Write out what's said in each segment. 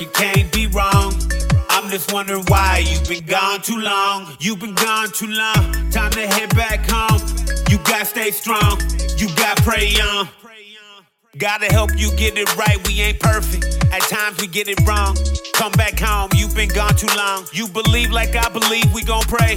it can't be wrong. I'm just wondering why you've been gone too long. You've been gone too long. Time to head back home. You gotta stay strong. You gotta pray on. Gotta help you get it right. We ain't perfect. At times we get it wrong. Come back home. You've been gone too long. You believe like I believe. We gon' pray.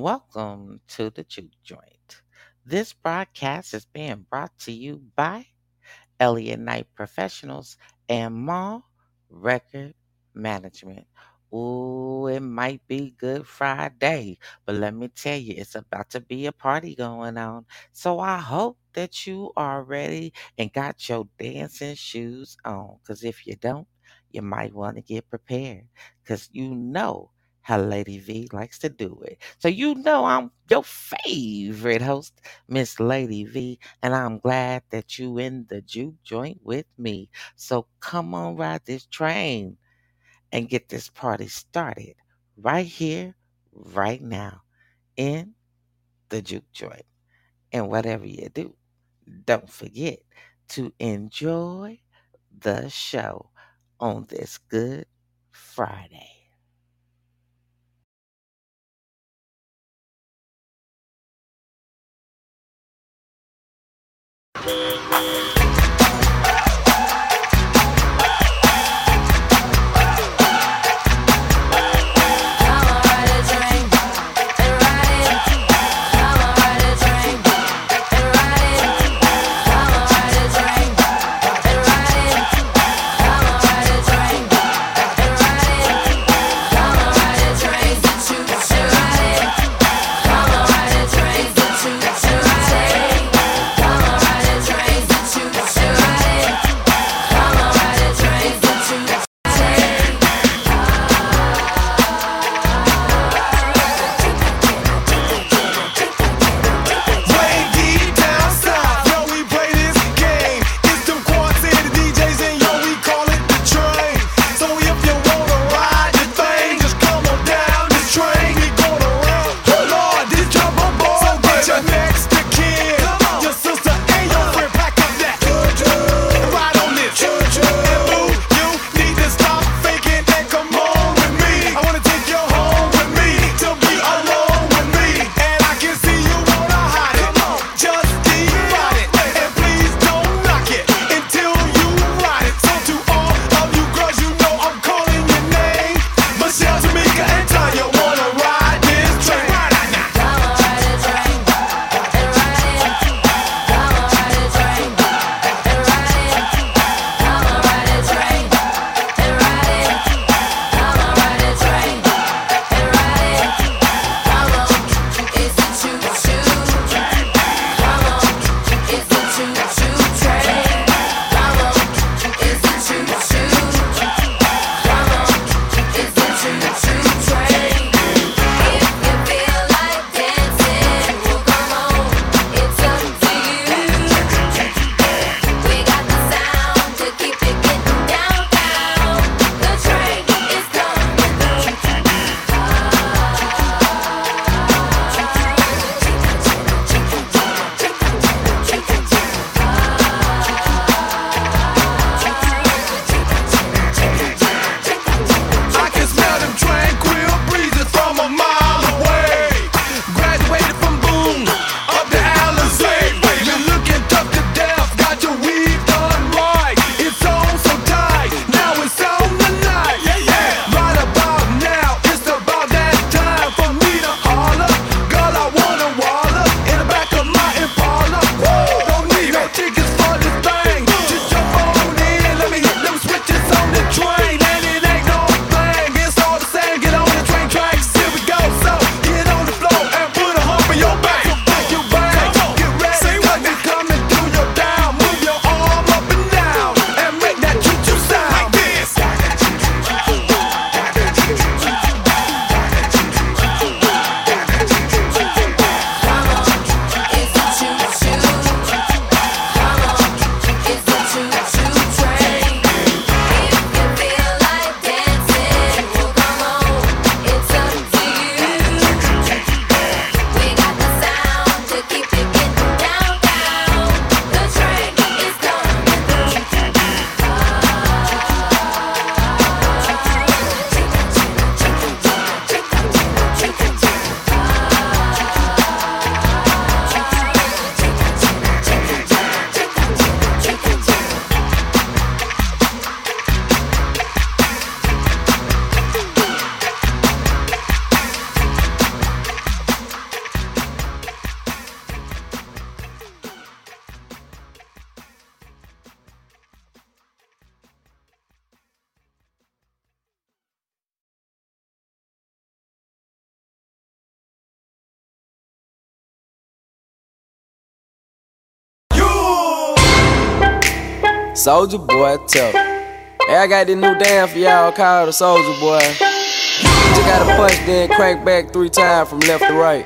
Welcome to the Juke Joint. This broadcast is being brought to you by Elliott Knight Professionals and Mall Record Management. Ooh, it might be Good Friday, but let me tell you, it's about to be a party going on. So I hope that you are ready and got your dancing shoes on. Because if you don't, you might want to get prepared. Because you know how Lady V likes to do it. So you know I'm your favorite host, Miss Lady V, and I'm glad that you in the juke joint with me. So come on ride this train and get this party started right here, right now, in the juke joint. And whatever you do, don't forget to enjoy the show on this Good Friday. Soldier boy, tough. Hey, I got this new dance for y'all called the Soldier Boy. You just gotta punch, then crank back three times from left to right.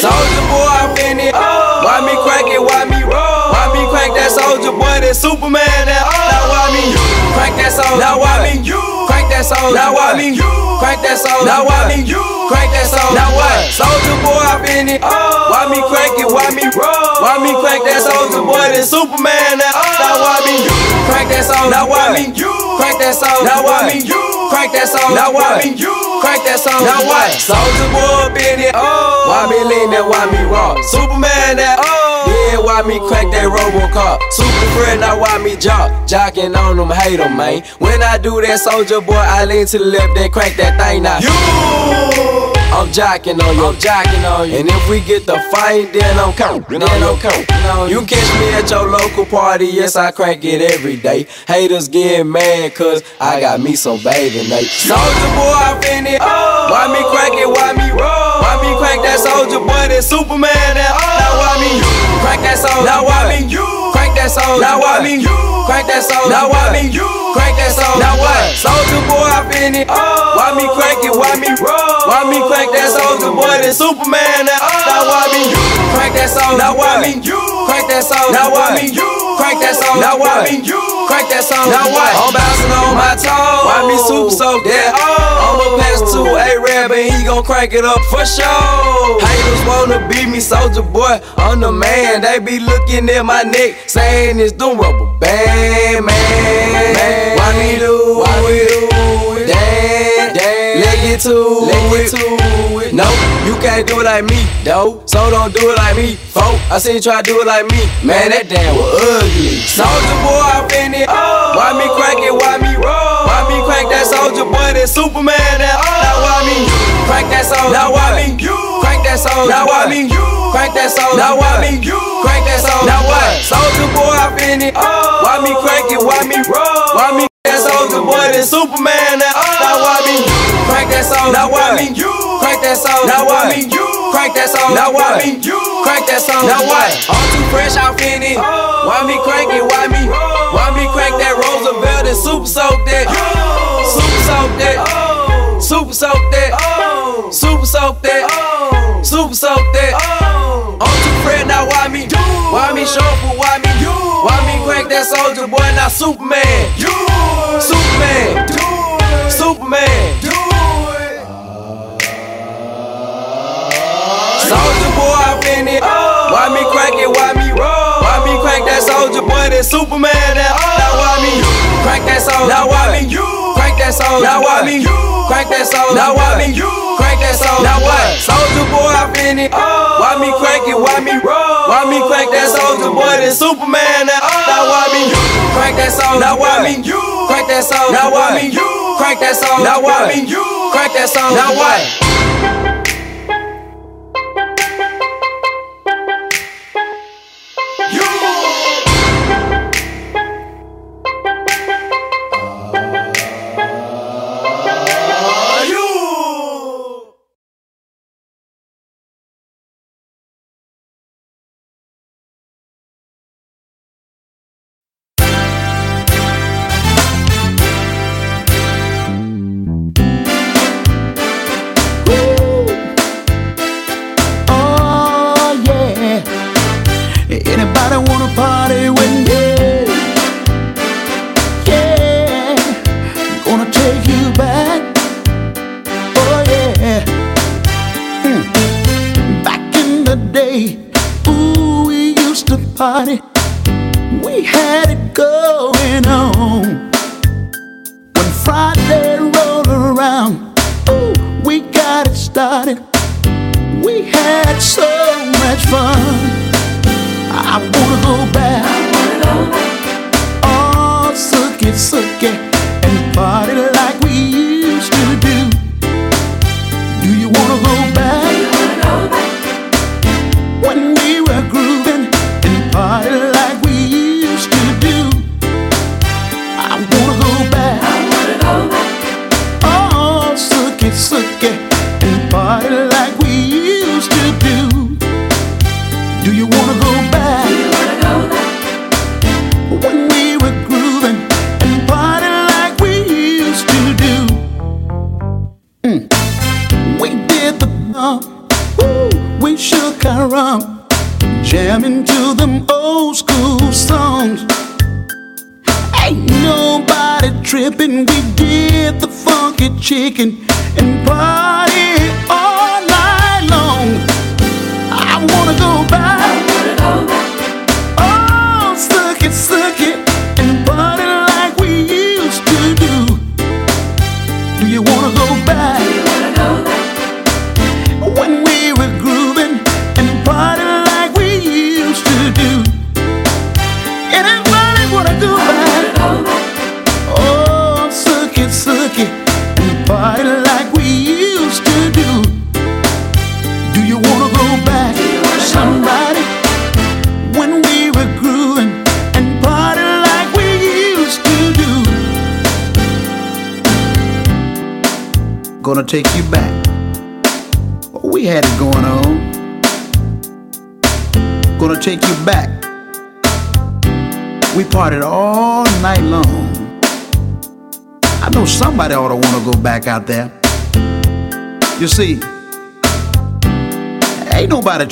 Soldier boy, I'm in it. Why me crank it? Why me roll? Why me crank that soldier boy? That Superman? That now why me crank that soldier? Now why me crank that soldier? Now why me crank that soldier? Now why me crank that soldier? Now what? Soldier boy, I'm in it. Oh. Why me crank it? Why me roll? Why me crank that soldier boy? That oh. Superman? That now oh. why me crank that soldier? Now why me crank that soldier? Now why me crank that soldier? Now why me crank that soldier? Now what? Soldier boy, up in it. Why me lean that? Why me rock? Superman that. Yeah, why me crank that Robocop? Super friend, now why me jock? Jocking on them, hate them, man. When I do that, soldier boy, I lean to the left, then crank that thing now. You! I'm jocking on you, I'm jocking on you. And if we get the fight, then I'm coming, then I'm coming. You catch me at your local party, yes, I crank it every day. Haters get mad, cause I got me some bathing Nate. Soldier boy, I fin it. Why me crank it, why me roll? Why me crank that soldier boy, that Superman, that oh. Now why me crank that soldier? Now why me crank that soldier? Now why me crank that soldier? Now why me crank that soldier? Now what? Soldier boy, I fin it. Why me crank it, why me roll? Why me crank that soldier boy, that Superman, that Now why me crank that soldier? Now why me crank that soldier? Now why me crank that soldier? Now why me crank that soldier? Now what? I'm bouncing on my toes. Why me super soak that? I'ma pass to A-Rab and he gon' crank it up for sure. Haters wanna be me, soldier boy. I'm the man. They be looking at my neck, saying it's the rubber band, man. Why me do? Why we do damn. It to it. No, you can't do it like me, though. So don't do it like me, folk. I seen you try to do it like me. Man, that damn was ugly. Soldier boy, I fin it. Why me crank it? Why me roll? Why me crank that soldier boy? That Superman? That now why me crank that soldier? Now why me crank that soldier? Now why me crank that soldier? Now why me crank that soldier? Now what? Soldier boy, I fin it. Why me crank it? Why me roll? Why me that soldier boy? That Superman? That uh. now why me crank that soldier? Now why me You. crank that song. Now why me You. crank that song. Now why me You. crank that song. Now why? I'm too fresh, I'm finna. Oh. Why me crank it? Why me? Oh. Why me crank that Roosevelt and super soak that? Oh. Super soak that. Super soak that. Super soak that. Super soak that. That soldier boy? Now Superman. Superman. Do it. Superman. Do it. Soldier boy, I fin it. Why me crank it? Why me roll? Why me crank that soldier boy? That Superman? That now why me crank that soldier? Now why me crank that soldier? Now why me crank that soldier? Now why me crank that soldier? Now what? Soldier boy, I fin it. Oh. Why me crank it? Why me roll? Why me crank that soldier boy? That Superman? Crank that soldier? Now why me You. crank that soldier? Now why me You. crank that soldier? Now why me You. crank that soldier? Now what?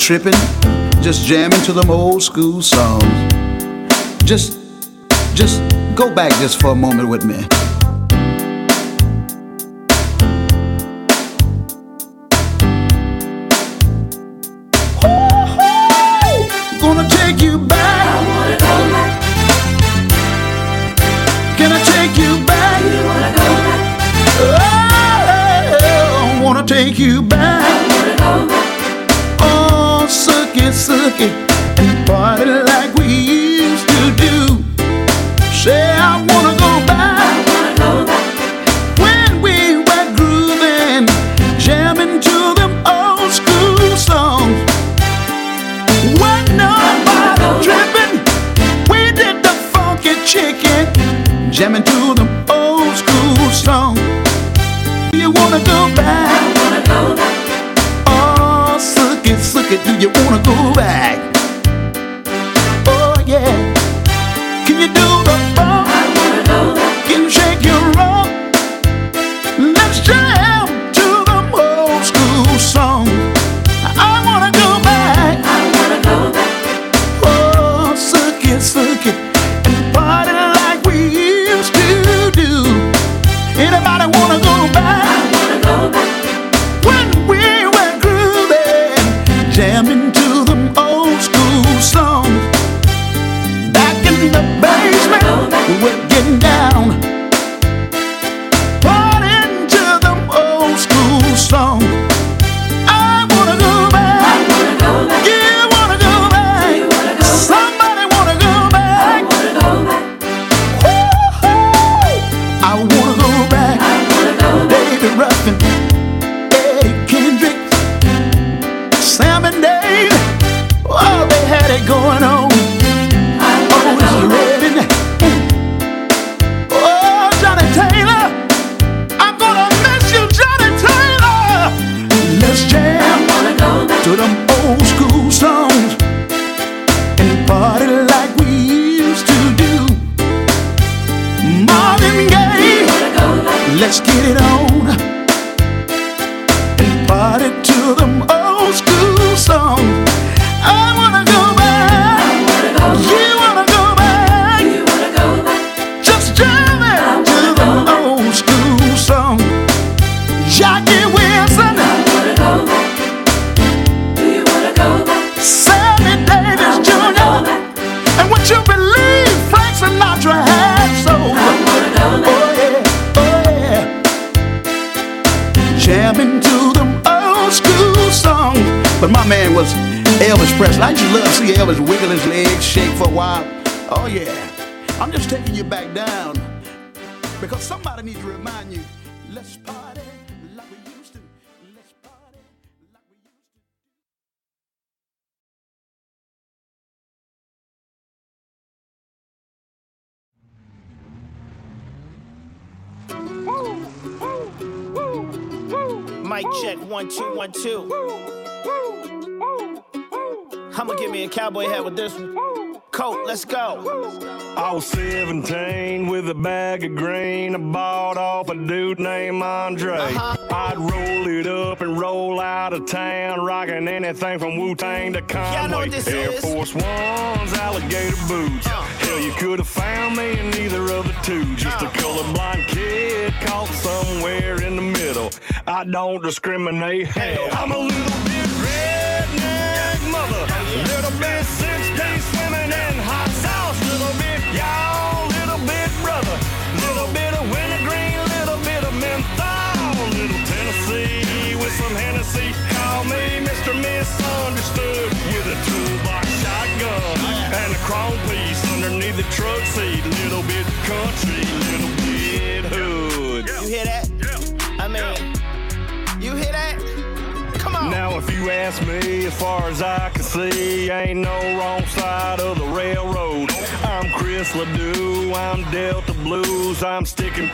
tripping, just jamming to them old school songs. Just, just go back just for a moment with me.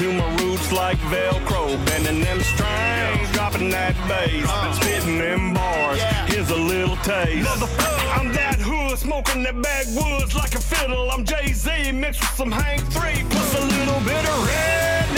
To my roots like Velcro, bending them strings, dropping that bass, spitting them bars. Yeah. Here's a little taste. I'm that hood, smoking that backwoods like a fiddle. I'm Jay Z mixed with some Hank 3, plus a little bit of redneck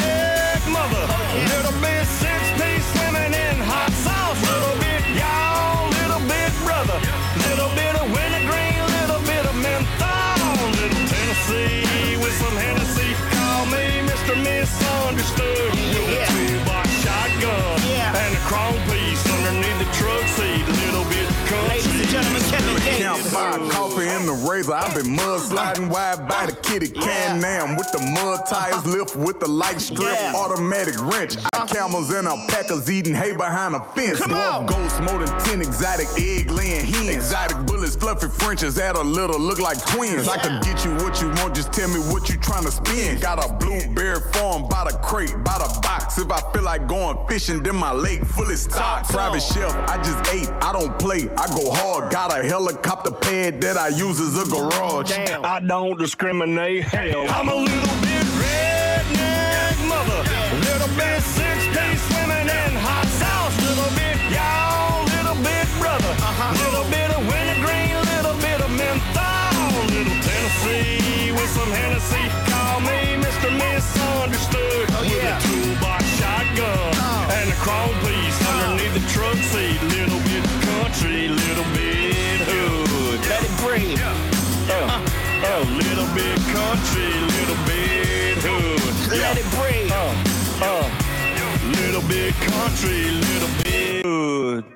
Gates. In the razor. I've been mud sliding wide by the kitty can now with the mud tires lift with the light strip automatic wrench. Our camels and alpacas eating hay behind a fence. Dwarf. Ghosts more than 10 exotic egg laying hens. Exotic bullets, fluffy Frenches add a little look like twins. I can get you what you want, just tell me what you trying to spend. Got a blueberry farm by the crate, by the box. If I feel like going fishing, then my lake fully stocked. Private chef, I just ate, I don't play, I go hard. Got a helicopter pad that I use as a garage. Damn. I don't discriminate. Hell, I'm a little bit redneck mother. Little bit six piece swimming in hot sauce. Little bit y'all, little bit brother. Uh-huh. Little bit of wintergreen, little bit of menthol. Little Tennessee with some Hennessy. Call me Mr. Misunderstood. Oh, with a toolbox shotgun oh. and a chrome country, little bit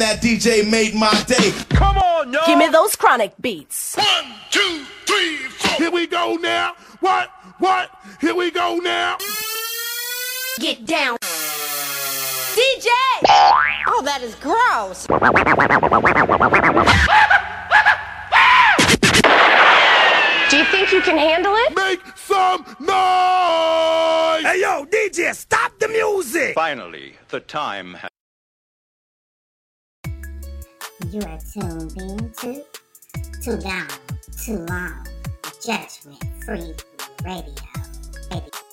hood. That DJ made my day. Come on, y'all. Give me those chronic beats. One, two, three, four. Here we go now. What? What? Here we go now. Get down. DJ! Oh, that is gross. Do you think you can handle it? Make some noise. Hey, yo, DJ, stop the music. Finally, the time has. In to Too Down, Too Long, Judgment Free Radio. Radio.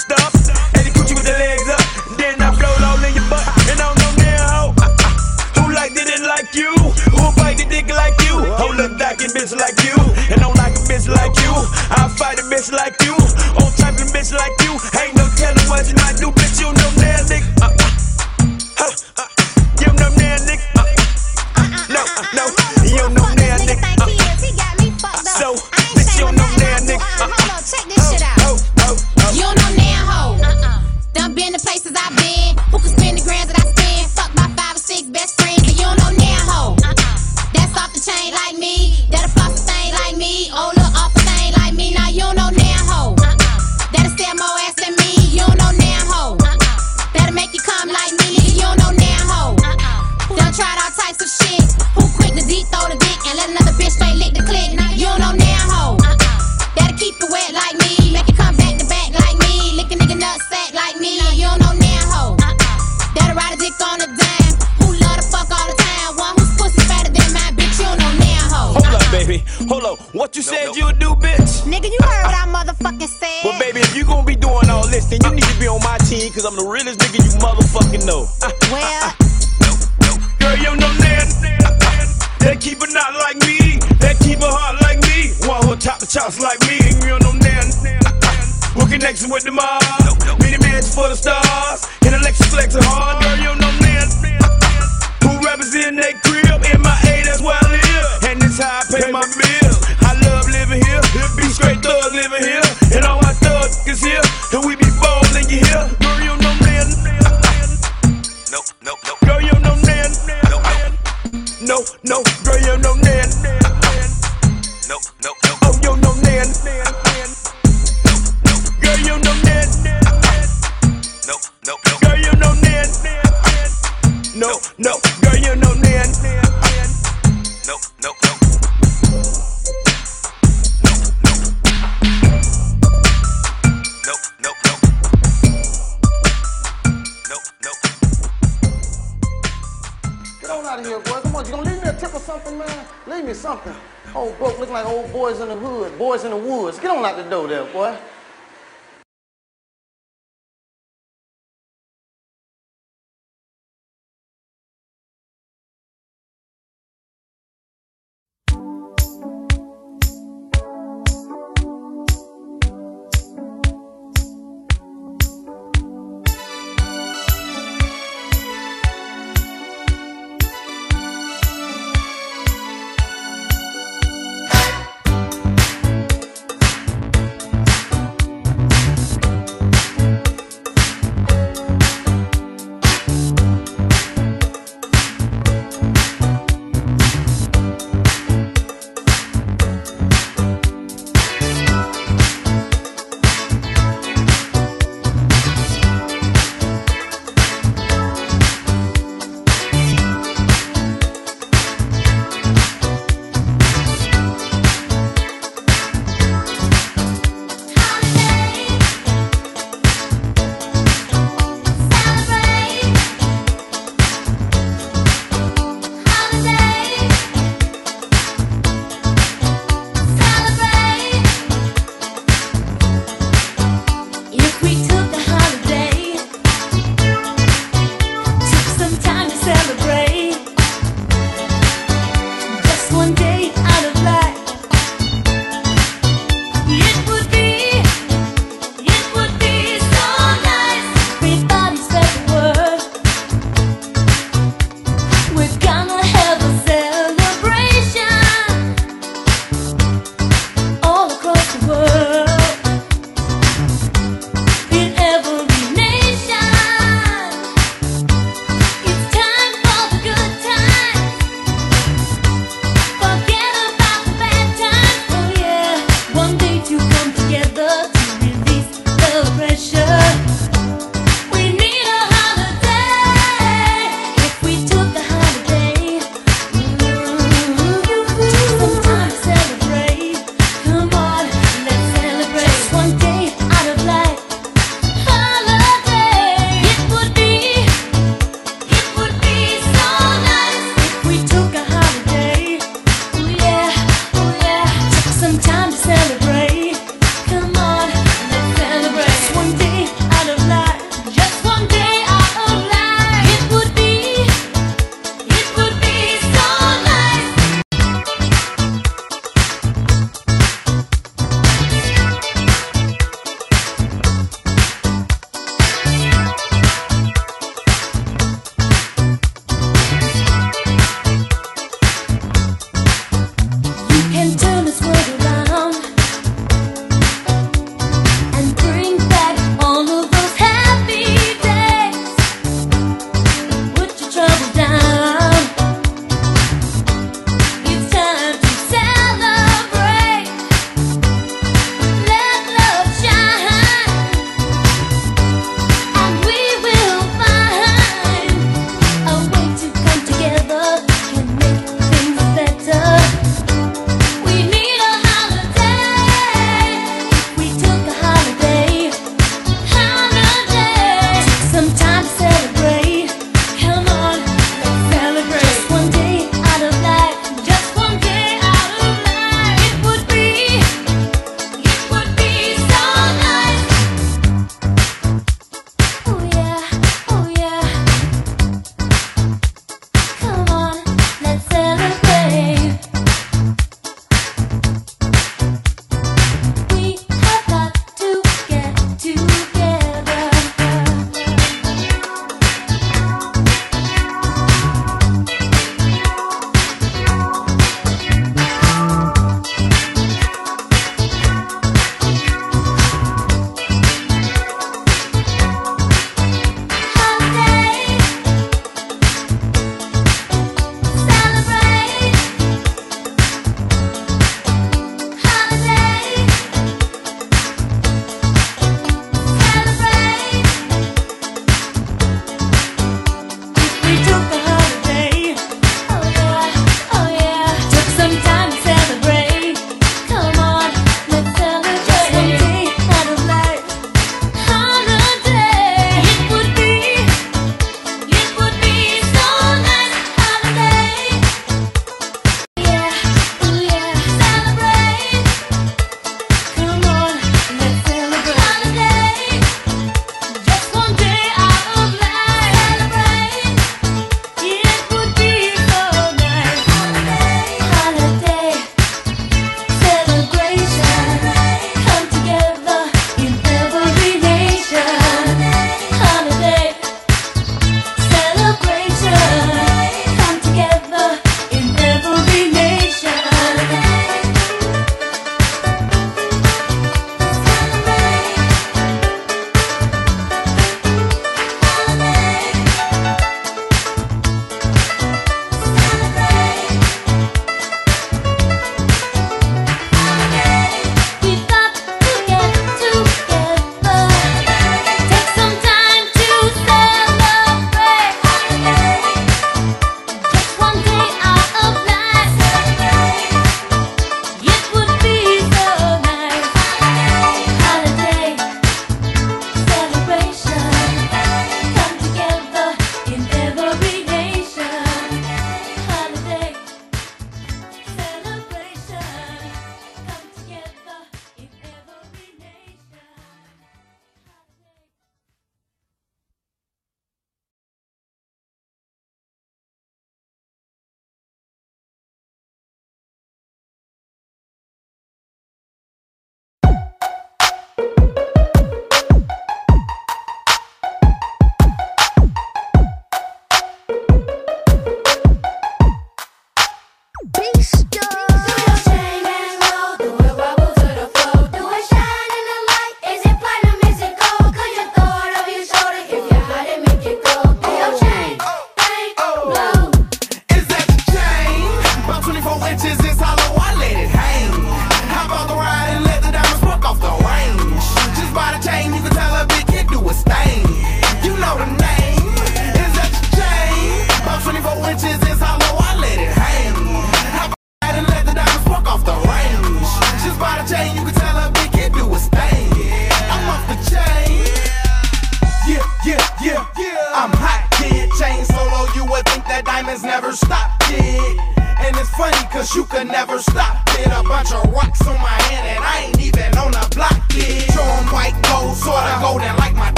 stumps. And he put you with the legs up. Then I blow all in your butt. And I don't know now who liked it and like you. Who bite the dick like you. Who look like a bitch like you. And don't like a bitch like you. I fight a bitch like you. On type of bitch like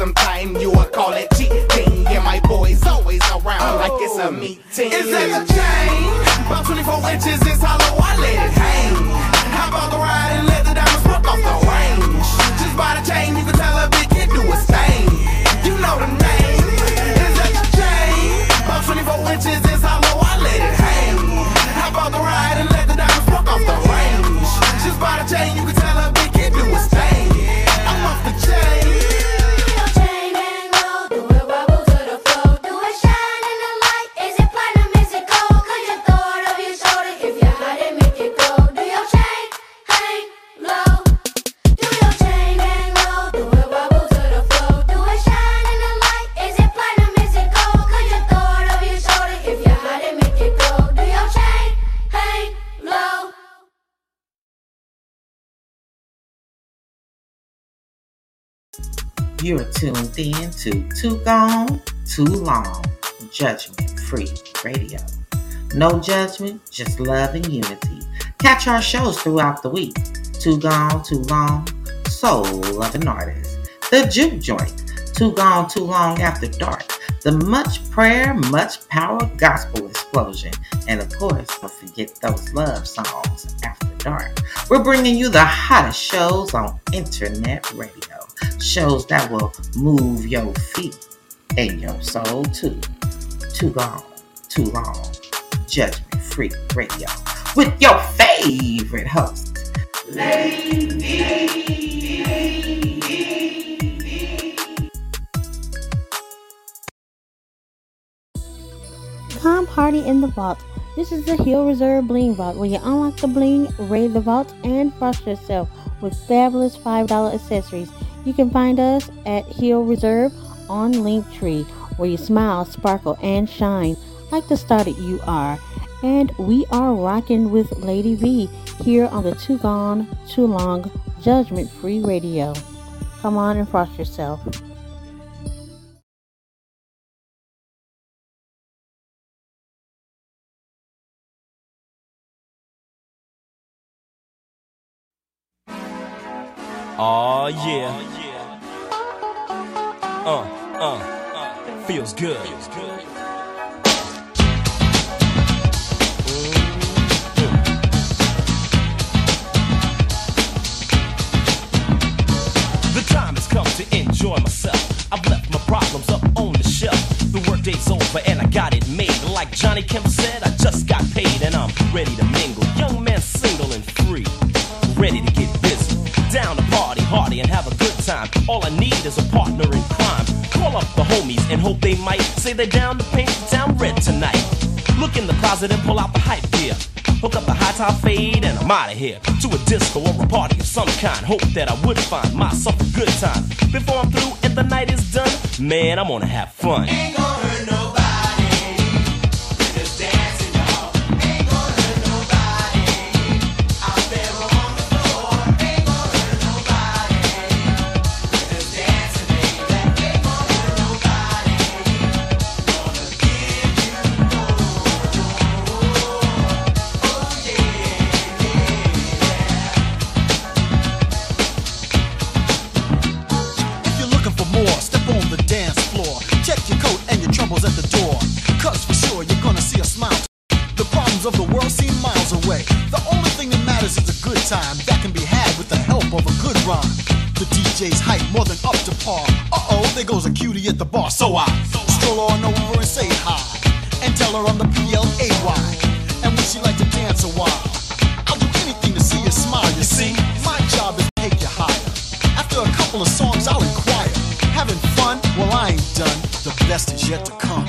sometime, you will call it cheating. Yeah, my boy's always around like it's a oh. meeting. Is that a chain? About 24 inches is hollow, I let it hang. You're tuned in to Too Gone, Too Long, Judgment Free Radio. No judgment, just love and unity. Catch our shows throughout the week. Too Gone, Too Long, Soul of an Artist. The Juke Joint, Too Gone, Too Long After Dark. The Much Prayer, Much Power Gospel Explosion. And of course, don't forget those love songs after dark. We're bringing you the hottest shows on internet radio. Shows that will move your feet and your soul too. Too long, too long. Judgment Free Radio with your favorite host, Come party in the vault. This is the Hill Reserve Bling Vault where you unlock the bling, raid the vault, and frost yourself with fabulous $5 accessories. You can find us at Hill Reserve on Linktree where you smile, sparkle, and shine like the star that you are. And we are rocking with Lady V here on the Too Gone, Too Long Judgment Free Radio. Come on and frost yourself. Oh yeah. Uh, uh, feels good. The time has come to enjoy myself. I've left my problems up on the shelf. The workday's over and I got it made. Like Johnny Kemp said, I just got paid and I'm ready to mingle. Young man, single and free, ready to get busy. Down to party, hardy, and have a good time. All I need is a partner in crime. Call up the homies and hope they might say they're down to paint the town red tonight. Look in the closet and pull out the hype gear. Hook up the high top fade and I'm out of here. To a disco or a party of some kind. Hope that I would find myself a good time. Before I'm through and the night is done, man, I'm gonna have fun. Ain't gonna hurt nobody. of the world seem miles away. The only thing that matters is a good time that can be had with the help of a good rhyme. The DJ's hype more than up to par. Uh oh, there goes a cutie at the bar. So I stroll on over and say hi, and tell her I'm the PLAY. And would she like to dance a while? I'll do anything to see her smile. You see, my job is to take you higher. After a couple of songs, I'll inquire. Having fun? Well, I ain't done. The best is yet to come.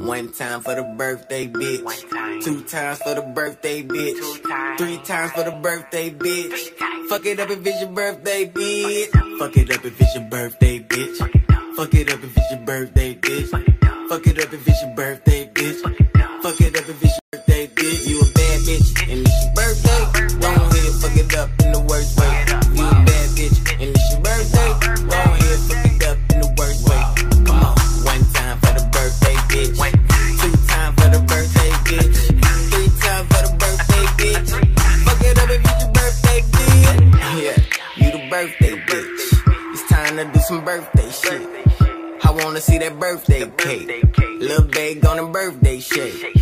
One time for the birthday bitch. Time. Two times for the birthday bitch. Times. Three times for the birthday bitch. Fuck it up if it's your birthday bitch. Fuck it up if it's your birthday bitch. Fuck it up if it's your birthday bitch. Fuck it up if it's your birthday some birthday shit. I wanna see that birthday cake. Lil' Big on the birthday shake.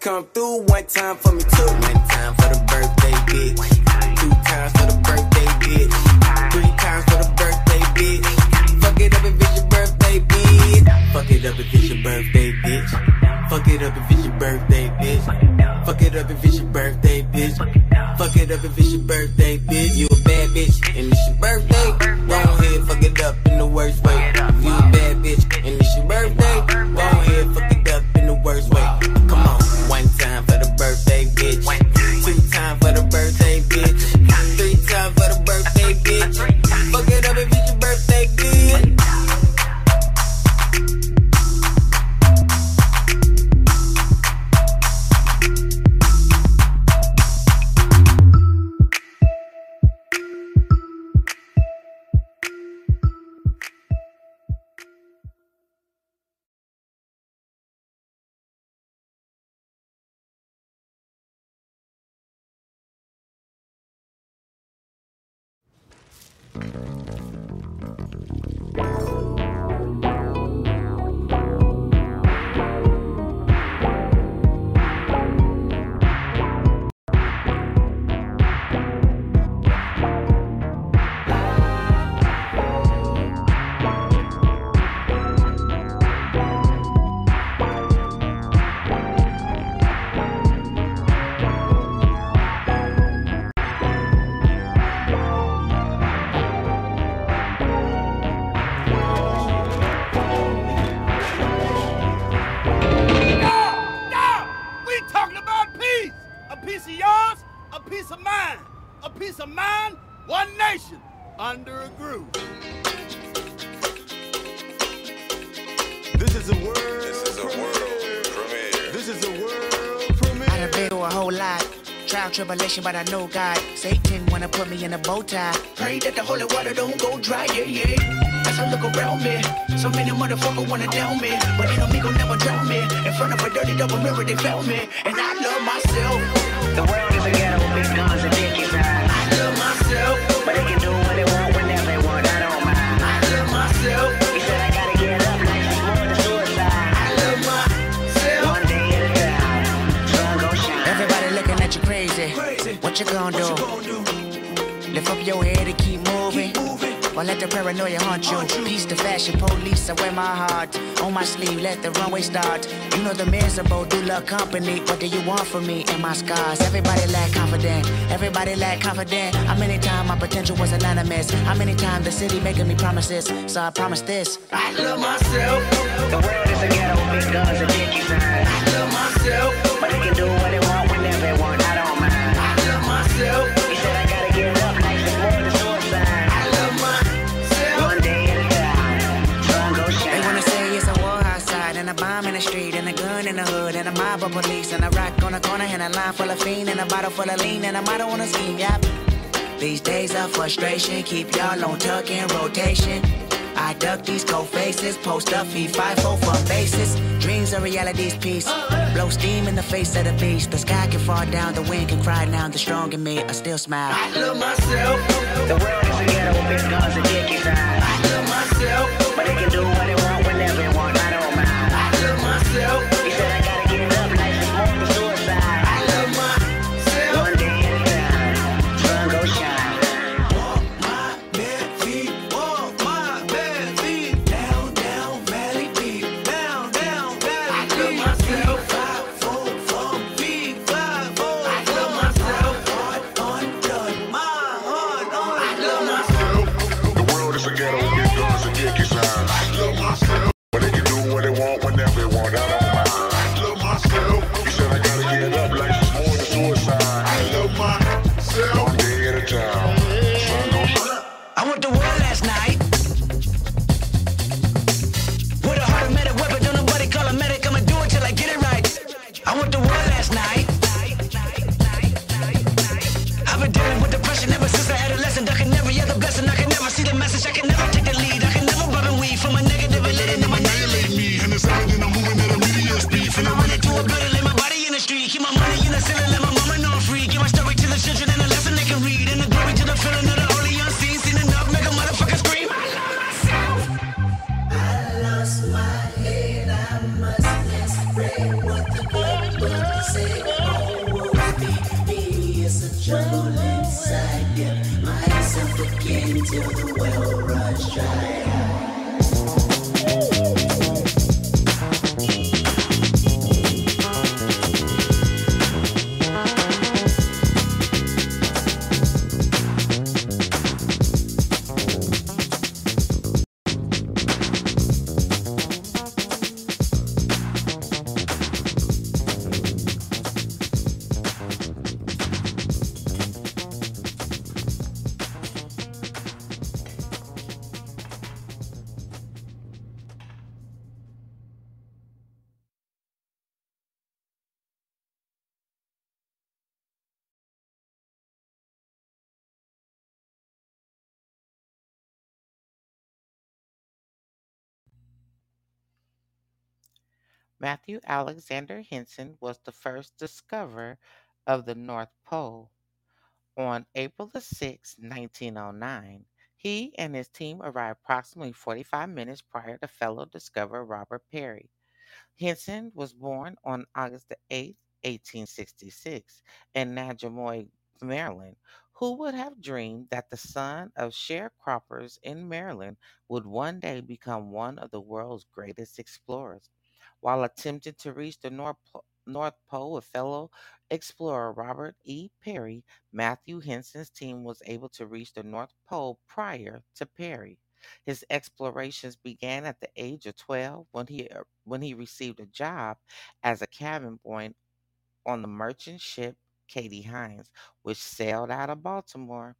come through. Trial, tribulation, but I know God. Satan wanna put me in a bow tie. Pray that the holy water don't go dry, yeah, yeah. As I look around me, so many motherfuckers wanna down me. But ain't no me gon' never drown me. In front of a dirty double mirror, they found me. And I love myself. The world is a ghetto, big guns and you gonna do? Lift up your head and keep moving. Or let the paranoia haunt you. Peace the fashion police, I wear my heart on my sleeve. Let the runway start. You know the miserable do love company. What do you want from me and my scars? Everybody lack confident. Everybody lack confident. How many times my potential was anonymous? How many times the city making me promises? So I promise this. I love myself. The world is a ghetto, big guns and dick inside. I love myself. But they can do what they want myself. He said I gotta get up, like it's more suicide. I love myself. One day at a time, sun gon' shine. They wanna say it's a war outside, and a bomb in the street, and a gun in the hood, and a mob of police, and a rock on the corner, and a line full of fiend, and a bottle full of lean, and a motto on a scheme, yep. These days of frustration keep y'all on tuck in rotation. I duck these cold faces, post up, feed five four from bases. Dreams are reality's piece. Blow steam in the face of the beast. The sky can fall down, the wind can cry now. The strong in me, I still smile. I love myself. The world is a ghetto, big guns and dick inside. I love myself. But they can do what Matthew Alexander Henson was the first discoverer of the North Pole. On April the 6th, 1909, He and his team arrived approximately 45 minutes prior to fellow discoverer Robert Peary. Henson was born on August the 8th, 1866, in Nanjemoy, Maryland. Who would have dreamed that the son of sharecroppers in Maryland would one day become one of the world's greatest explorers? While attempting to reach the North, Po- North Pole fellow explorer Robert E. Peary, Matthew Henson's team was able to reach the North Pole prior to Peary. His explorations began at the age of 12 when he uh, when he received a job as a cabin boy on the merchant ship Katie Hines, which sailed out of Baltimore.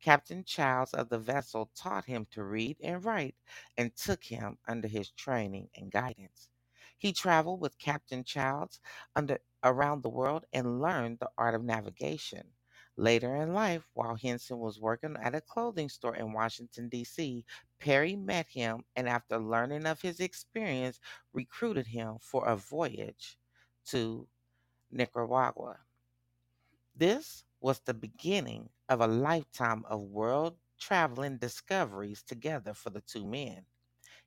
Captain Childs of the vessel taught him to read and write and took him under his training and guidance. He traveled with Captain Childs under, around the world and learned the art of navigation. Later in life, while Henson was working at a clothing store in Washington, D.C., Peary met him and, after learning of his experience, recruited him for a voyage to Nicaragua. This was the beginning of a lifetime of world traveling discoveries together for the two men.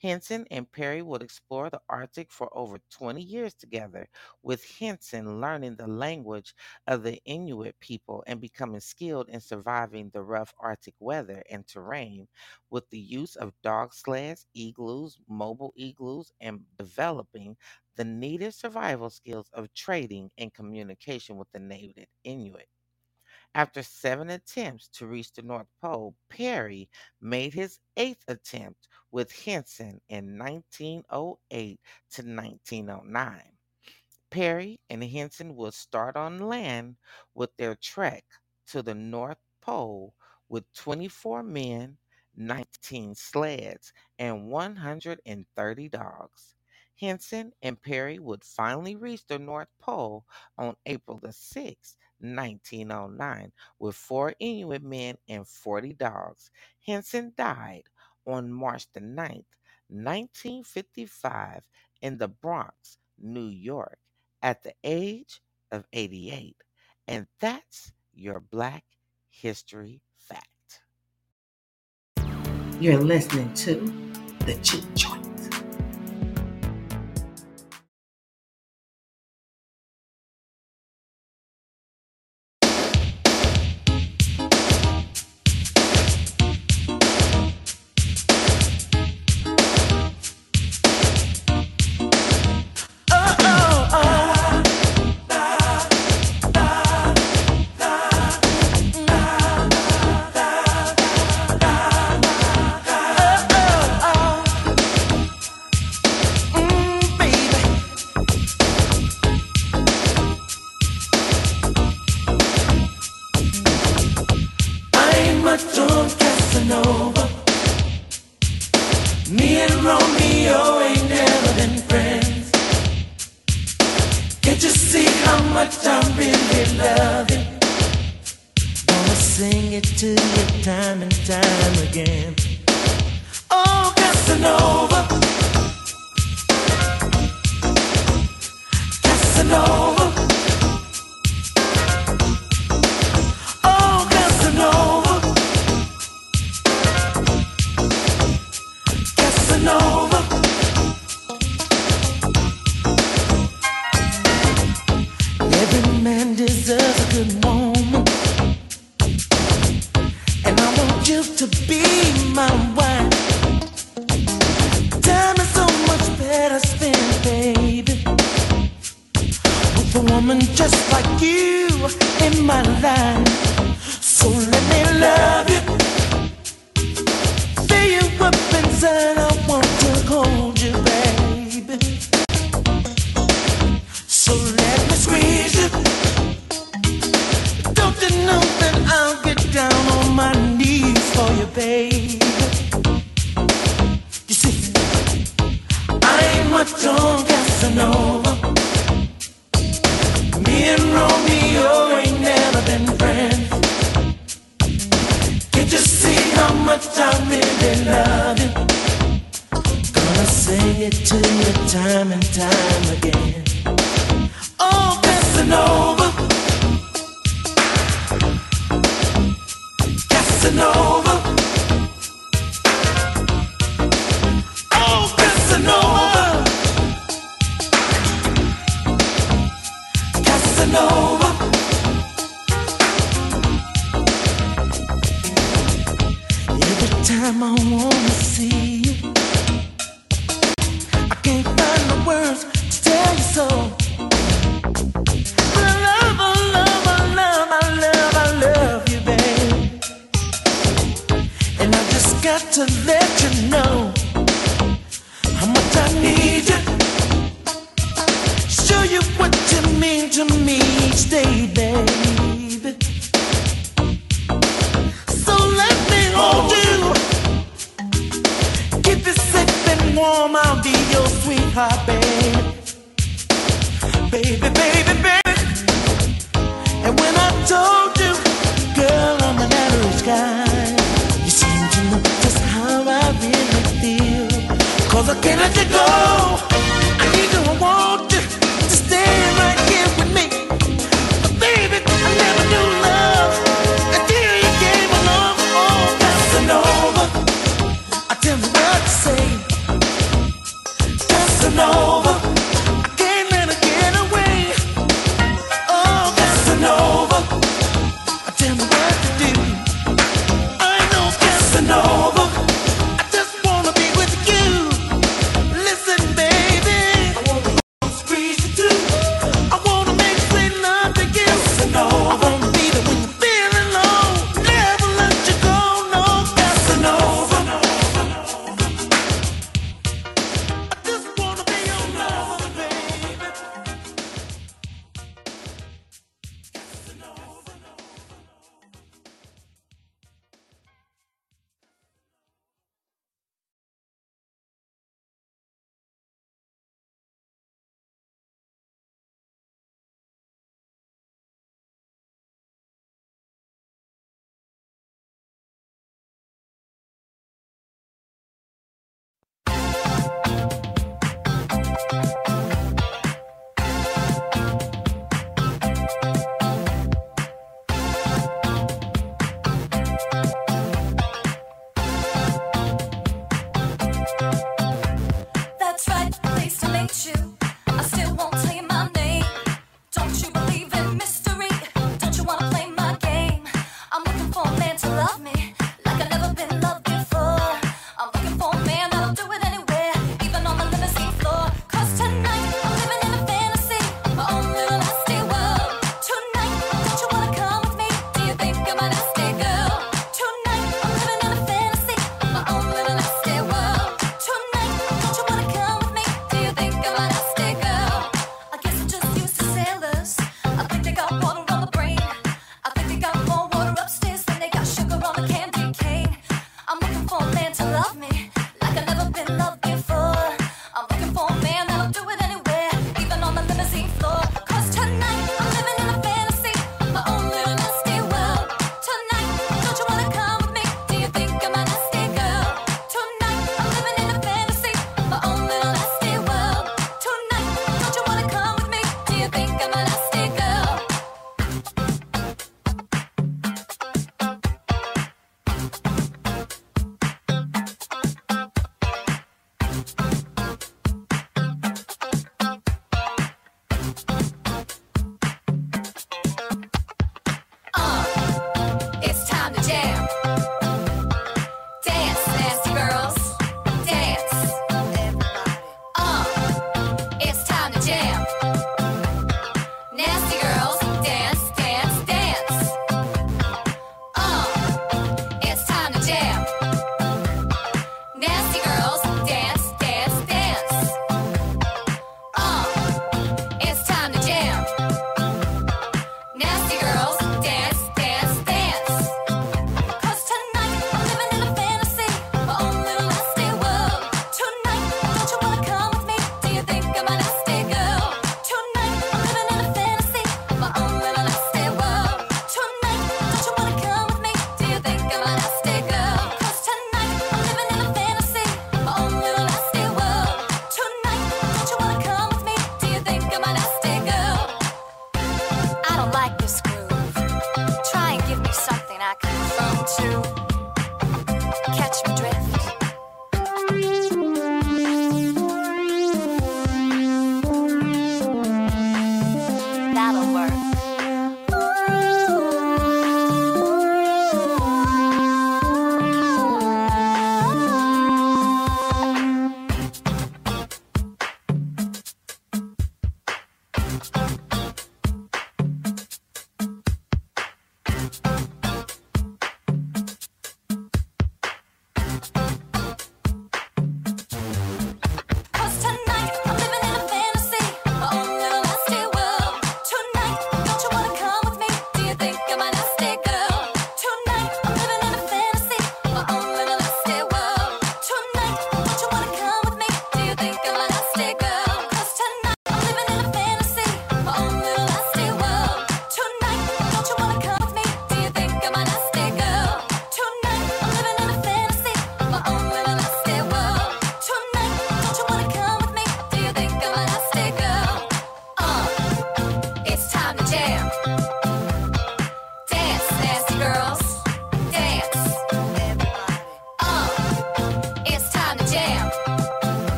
Henson and Peary would explore the Arctic for over 20 years together, with Henson learning the language of the Inuit people and becoming skilled in surviving the rough Arctic weather and terrain with the use of dog sleds, igloos, mobile igloos, and developing the needed survival skills of trading and communication with the native Inuit. After seven attempts to reach the North Pole, Peary made his eighth attempt with Henson in 1908 to 1909. Peary and Henson would start on land with their trek to the North Pole with 24 men, 19 sleds, and 130 dogs. Henson and Peary would finally reach the North Pole on April the 6th, 1909, with four Inuit men and 40 dogs. Henson died on March the 9th, 1955, in the Bronx, New York, at the age of 88. And that's your Black History Fact. You're listening to The Juke Joint.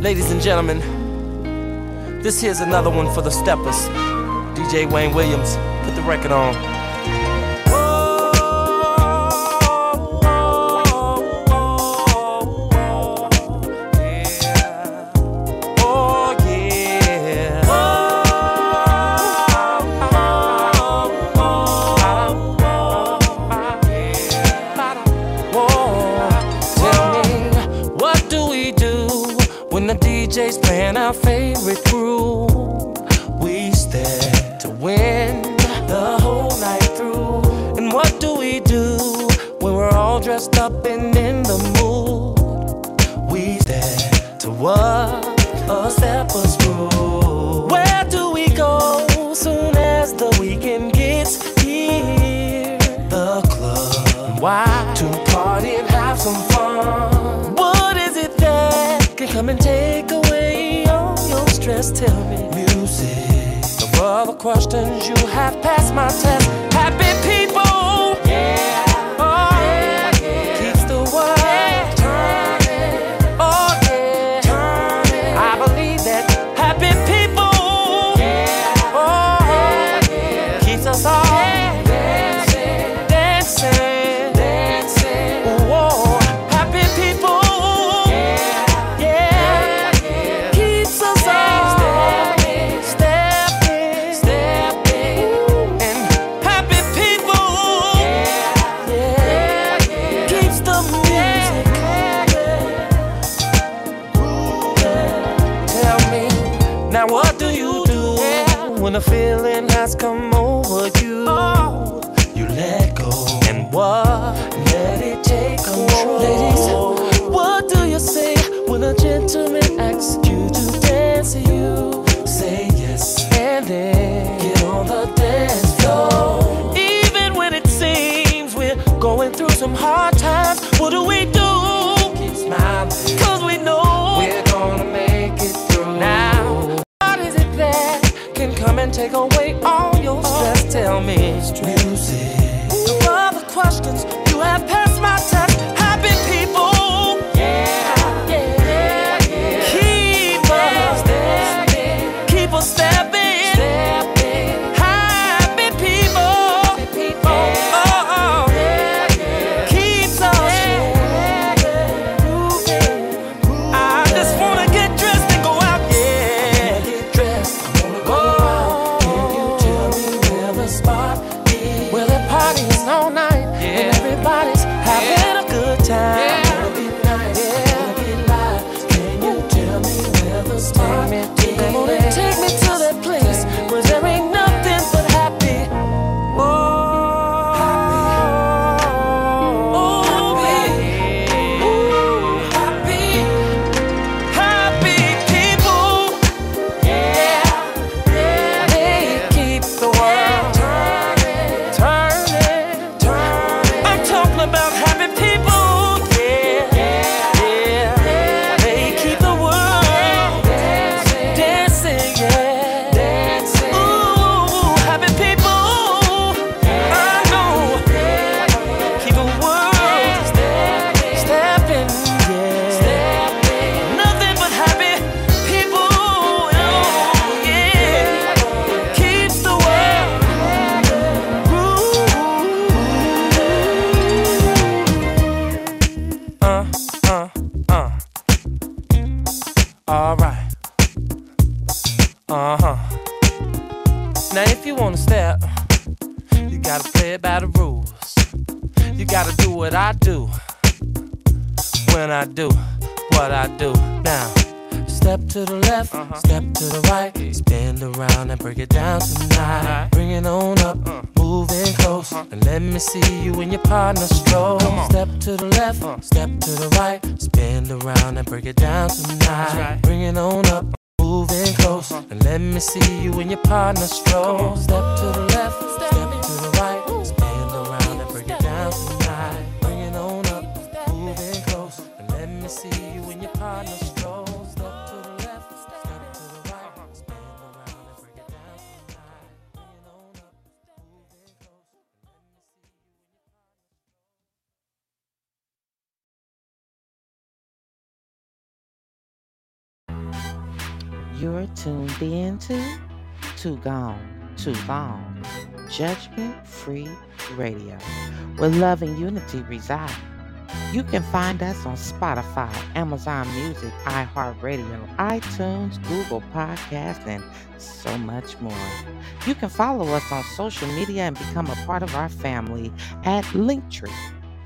Ladies and gentlemen, this here's another one for the steppers. DJ Wayne Williams, put the record on. You're tuned in to Too Gone, Too Long, Judgment Free Radio, where love and unity reside. You can find us on Spotify, Amazon Music, iHeartRadio, iTunes, Google Podcasts, and so much more. You can follow us on social media and become a part of our family at Linktree.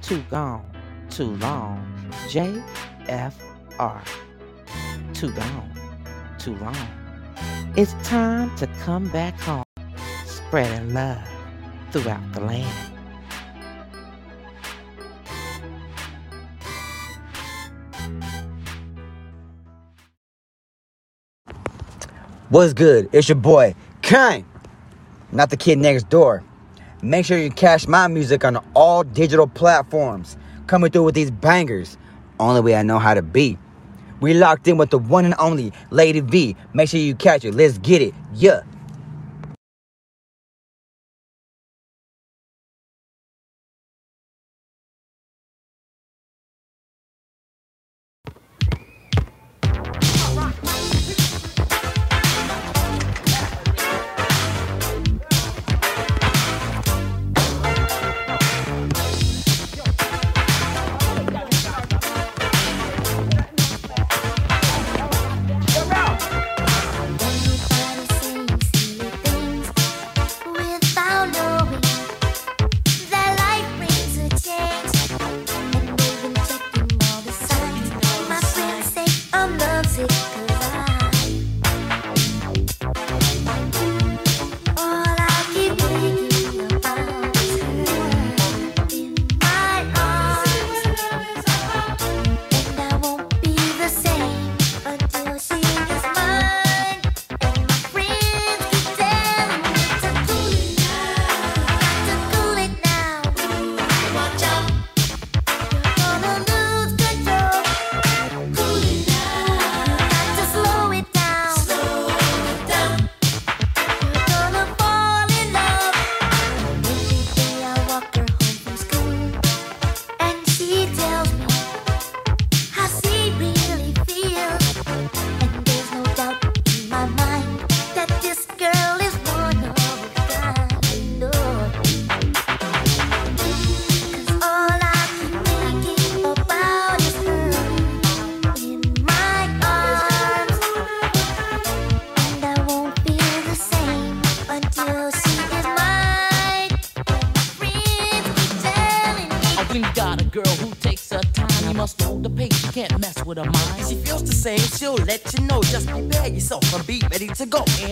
Too Gone, Too Long, JFR. Too Gone, Too Long. It's time to come back home, spreading love throughout the land. What's good? It's your boy, Kane, not the kid next door. Make sure you catch my music on all digital platforms. Coming through with these bangers. Only way I know how to be. We locked in with the one and only Lady V. Make sure you catch it. Let's get it. Yeah.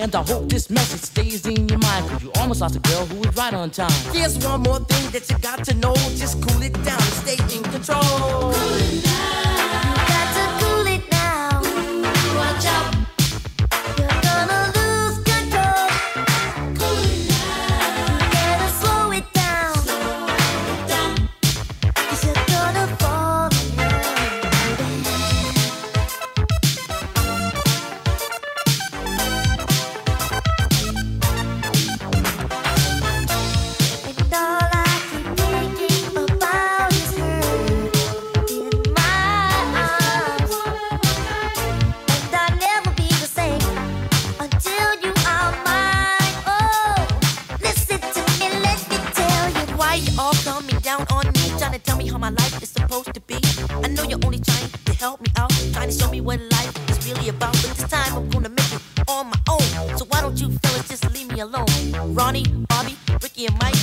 And I hope this message stays in your mind. Cause you almost lost a girl who was right on time. Here's one more thing that you got to know. How my life is supposed to be. I know you're only trying to help me out, trying to show me what life is really about. But this time I'm gonna make it on my own. So why don't you fellas just leave me alone? Ronnie, Bobby, Ricky, and Mike.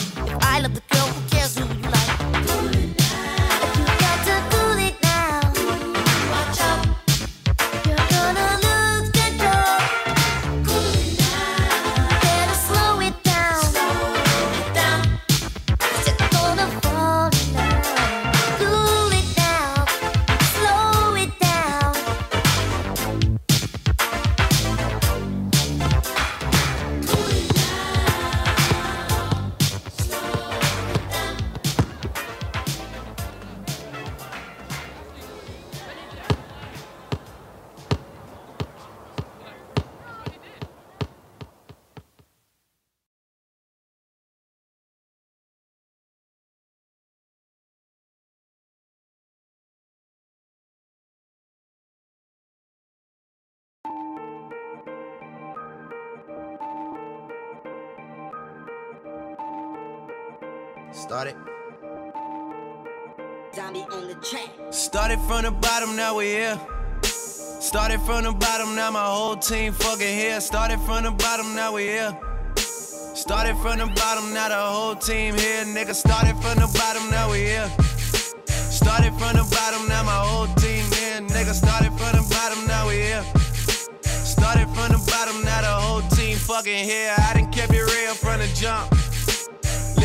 Started. Zombie on the track. Started from the bottom, now we here. Started from the bottom, now my whole team fucking here. Started from the bottom, now we here. Started from the bottom, now the whole team here. Nigga, started from the bottom, now we here. Started from the bottom, now my whole team here. Nigga, started from the bottom, now we here. Started from the bottom, now the whole team fucking here. I done kept it real from the jump.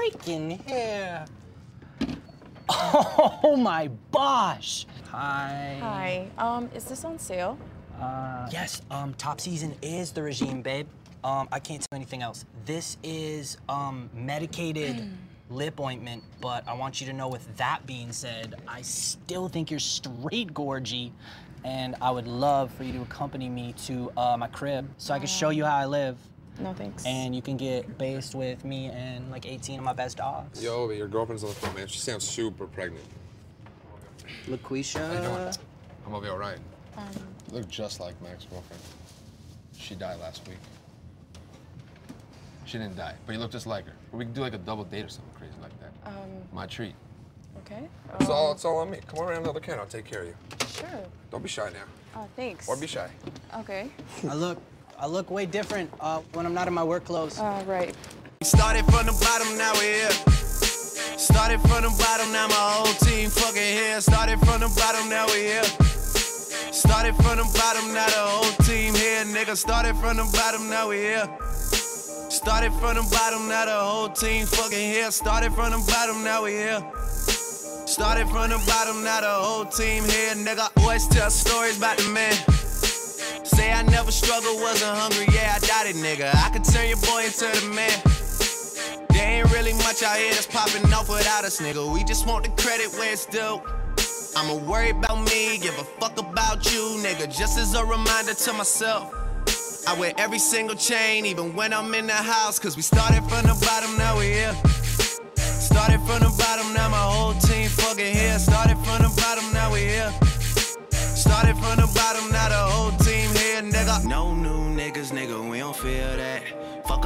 freaking here. Oh my gosh! Hi. Hi. Um, is this on sale? Uh, yes, um, top season is the regime, babe. Um, I can't tell anything else. This is um, medicated lip ointment, but I want you to know with that being said, I still think you're straight gorgy, and I would love for you to accompany me to uh, my crib so I can show you how I live. No thanks. And you can get based with me and like 18 of my best dogs. Yo, but your girlfriend's on the phone, man. She sounds super pregnant. LaQuisha. How you doing? I'm gonna be all right. You look just like my ex-girlfriend. She died last week. She didn't die, but you look just like her. We can do like a double date or something crazy like that. Um, My treat. okay. It's all, Um, it's all on me. Come around the other can. I'll take care of you. Sure. Don't be shy now. Oh, thanks. Or be shy. Okay. I look, I look way different uh, when I'm not in my work clothes. Uh, right. Started from the bottom, now we here. Started from the bottom, now my whole team fucking here. Started from the bottom, now we here. Started from the bottom, now the whole team here. Nigga, started from the bottom, now we here. Started from the bottom, now the whole team fucking here. Started from the bottom, now we here. Started from the bottom, now the whole team here. Nigga, always tell stories about the man. Say I never struggled, wasn't hungry, yeah, I doubt it, nigga. I could turn your boy into the man. There ain't really much out here that's popping off without us, nigga. We just want the credit where it's due. I'ma worry about me, give a fuck about you, nigga. Just as a reminder to myself. I wear every single chain, even when I'm in the house. Cause we started from the bottom, now we here. Started from the bottom, now my whole team fucking here. Started from the bottom, now we here. Started from the bottom, now the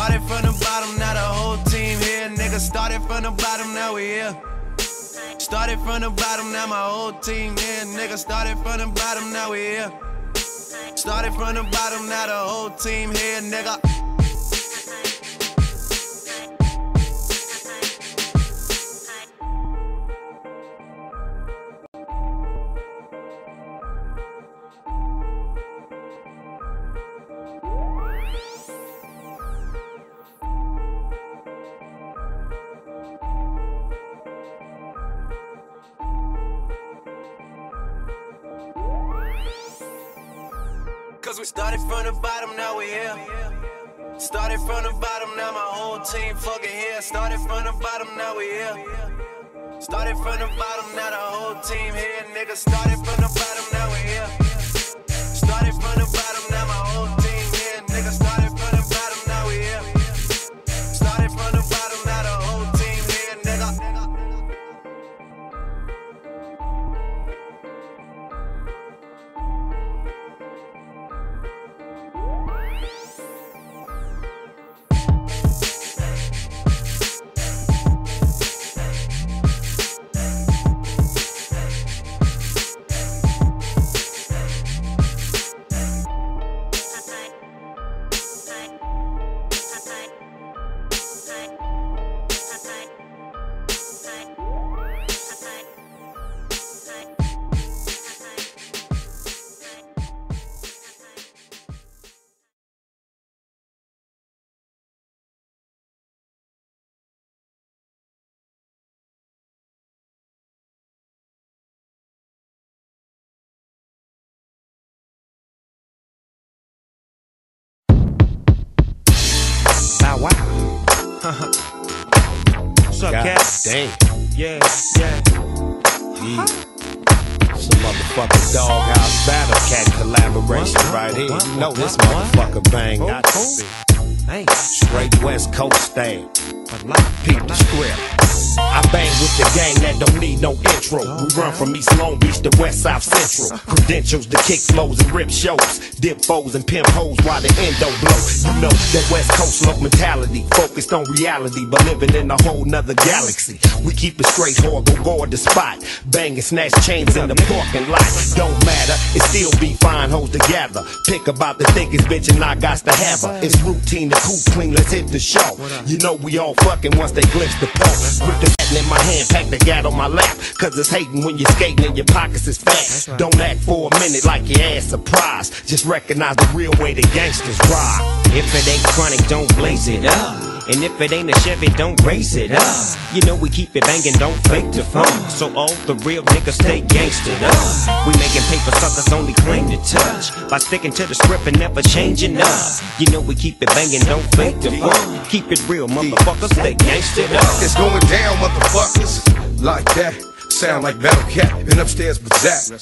Started from the bottom, now the whole team here. Nigga, started from the bottom, now we here. Started from the bottom, now my whole team here. Nigga, started from the bottom, now we here. Started from the bottom, now the whole team here, nigga. The bottom, now we here. Started from the bottom, now my whole team fucking here. Started from the bottom, now we here. Started from the bottom, now the whole team here. Nigga, started from the Damn. Yeah, yeah. Yeah. Some motherfucking doghouse battle cat collaboration right here. You know this motherfucker bang got to be. Straight West Coast style. The script. I bang with the gang that don't need no intro. We run from East Long Beach to West South Central. Credentials to kick flows and rip shows. Dip foes and pimp hoes while the endo blow. You know that West Coast love mentality. Focused on reality, but living in a whole nother galaxy. We keep it straight hard, go guard the spot. Bang and snatch chains in the parking lot. Don't matter, it still be fine hoes together. Pick about the thickest bitch and I got to have her. It's routine to cool clean, let's hit the show. You know we all fucking once they glimpse the pole. Grip the gat in my hand, pack the gat on my lap. Cause it's hating when you're skating and your pockets is fat. Don't act for a minute like your ass surprised. Just recognize the real way the gangsters ride. If it ain't chronic, don't blaze it up. And if it ain't a Chevy, don't race it up. You know we keep it banging, don't fake the phone. So all the real niggas stay gangstered up. We making paper suckers only claim to touch. By sticking to the script and never changing up. You know we keep it banging, don't fake the phone. Keep it real, motherfuckers, stay gangstered up. It's going down, motherfuckers. Like that. Sound like Battle Cat and upstairs with Zach.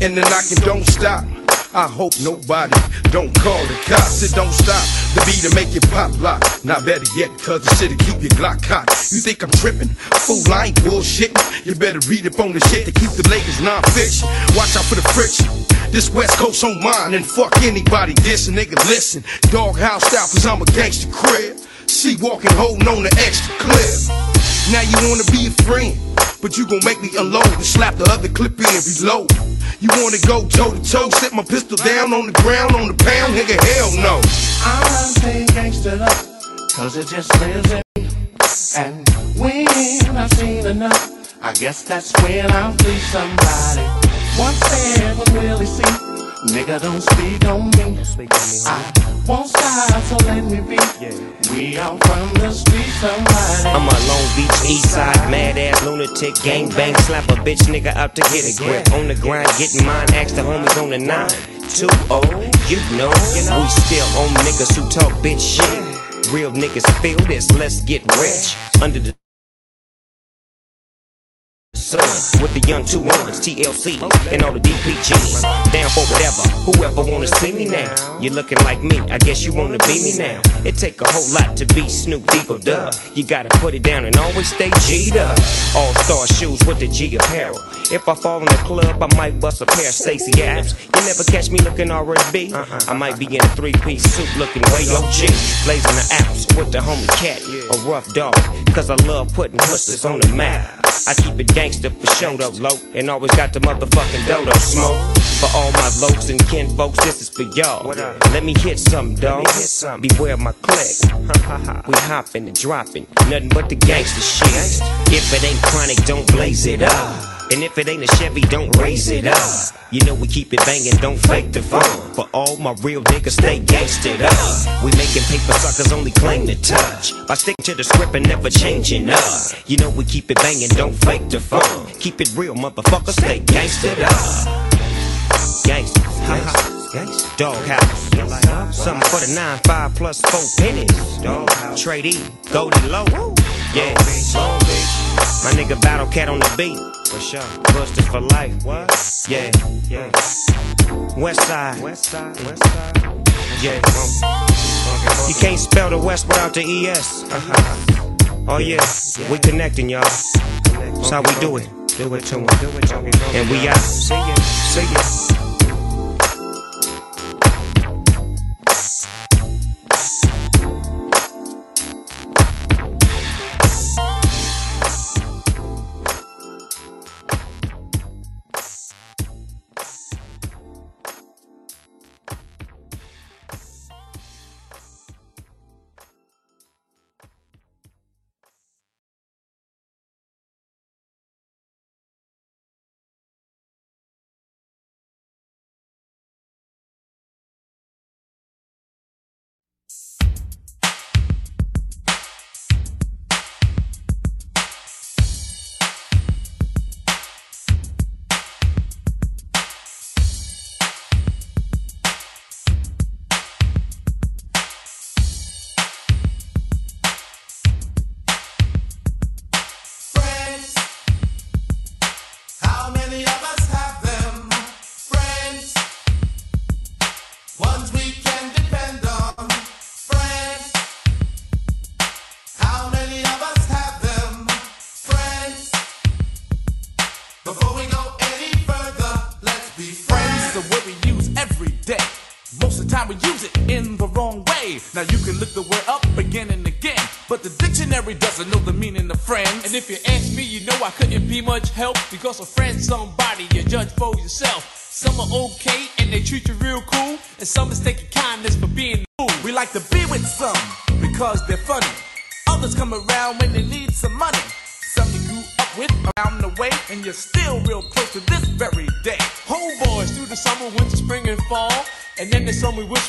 And the knocking don't stop. I hope nobody don't call the cops. It don't stop. The beat to make it pop lock. Not better yet, cause the shit'll keep your Glock cocked. You think I'm tripping? Fool, I ain't bullshitting. You better read up on the shit to keep the Lakers non-fiction. Watch out for the friction. This West Coast on mine and fuck anybody dissing. Nigga, listen. Doghouse style, cause I'm a gangster crib. See walking, holding on the extra clip. Now you wanna be a friend, but you gon' make me unload and slap the other clip in and reload. You wanna go toe to toe, set my pistol down on the ground on the pound, nigga, hell no. I'm staying gangstered up, cause it just lives in me. And when I've seen enough, I guess that's when I'll free somebody. Once said will really see, nigga don't speak on me. speak on me I won't stop, so let me be. We out from the street, somebody. I'm a Long Beach East Side mad ass lunatic gang bang slap a bitch nigga out to get a grip on the grind getting mine ask the homies on the nine two oh you know we still on niggas who talk bitch shit real niggas feel this let's get rich under the sun with the young two ones, TLC, and all the DPGs. Down for whatever, whoever wanna see me now. You looking like me, I guess you wanna be me now. It take a whole lot to be Snoop Dogg Dub. You gotta put it down and always stay G'd up. All star shoes with the G apparel. If I fall in the club, I might bust a pair of Stacy Adams. You never catch me looking R&B. I might be in a three-piece suit looking way OG. Blazing the ounce with the homie cat, a rough dog. Cause I love putting hustlers on the map. I keep it gangster for show though, low. And always got the motherfucking dodo smoke. For all my lokes and kin folks, this is for y'all. Let me hit something, dog. Beware my click. we hopping and dropping, nothing but the gangster shit. If it ain't chronic, don't blaze it up. And if it ain't a Chevy, don't raise it up. You know we keep it banging, don't fake the fun. For all my real niggas, stay gangstered up. We making paper suckers only claim to touch. By sticking to the script and never changing up. You know we keep it banging, don't fake the fun. Keep it real, motherfucker, stay gangstered up. Gangsters, gangsters. Doghouse. Something for the 9-5 plus 4 pennies. Doghouse. Trade E, Goldie Loc. Yeah. My nigga Battle Cat on the beat. For sure. Busters for life. What? Yeah. Yeah. West side. West side. West side. Yeah. You can't spell the West without the ES. Uh-huh. Oh yeah. We connecting, y'all. That's how we do it. Do it to 'em. And we out. See ya. See ya.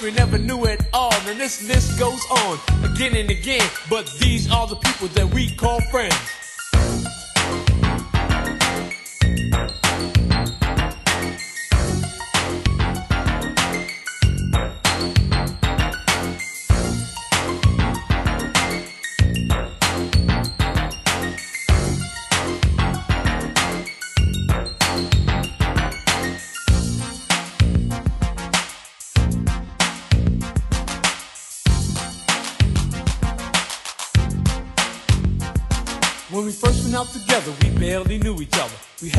We never knew at all. And this list goes on again and again. But these are the people that we call friends.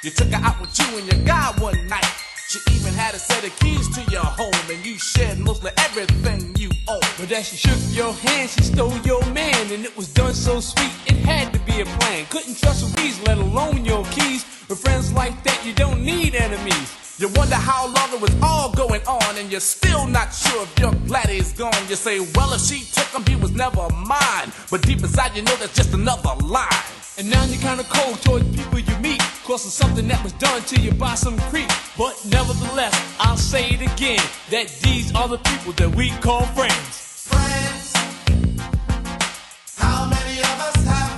You took her out with you and your guy one night. She even had a set of keys to your home, and you shared mostly everything you own. But as she shook your hand, she stole your man, and it was done so sweet, it had to be a plan. Couldn't trust Louise, let alone your keys. With friends like that, you don't need enemies. You wonder how long it was all going on, and you're still not sure if your laddie's gone. You say, well, if she took him, he was never mine. But deep inside, you know that's just another lie. And now you're kinda cold towards people you cause of something that was done to you by some creep. But nevertheless, I'll say it again, that these are the people that we call friends. Friends. How many of us have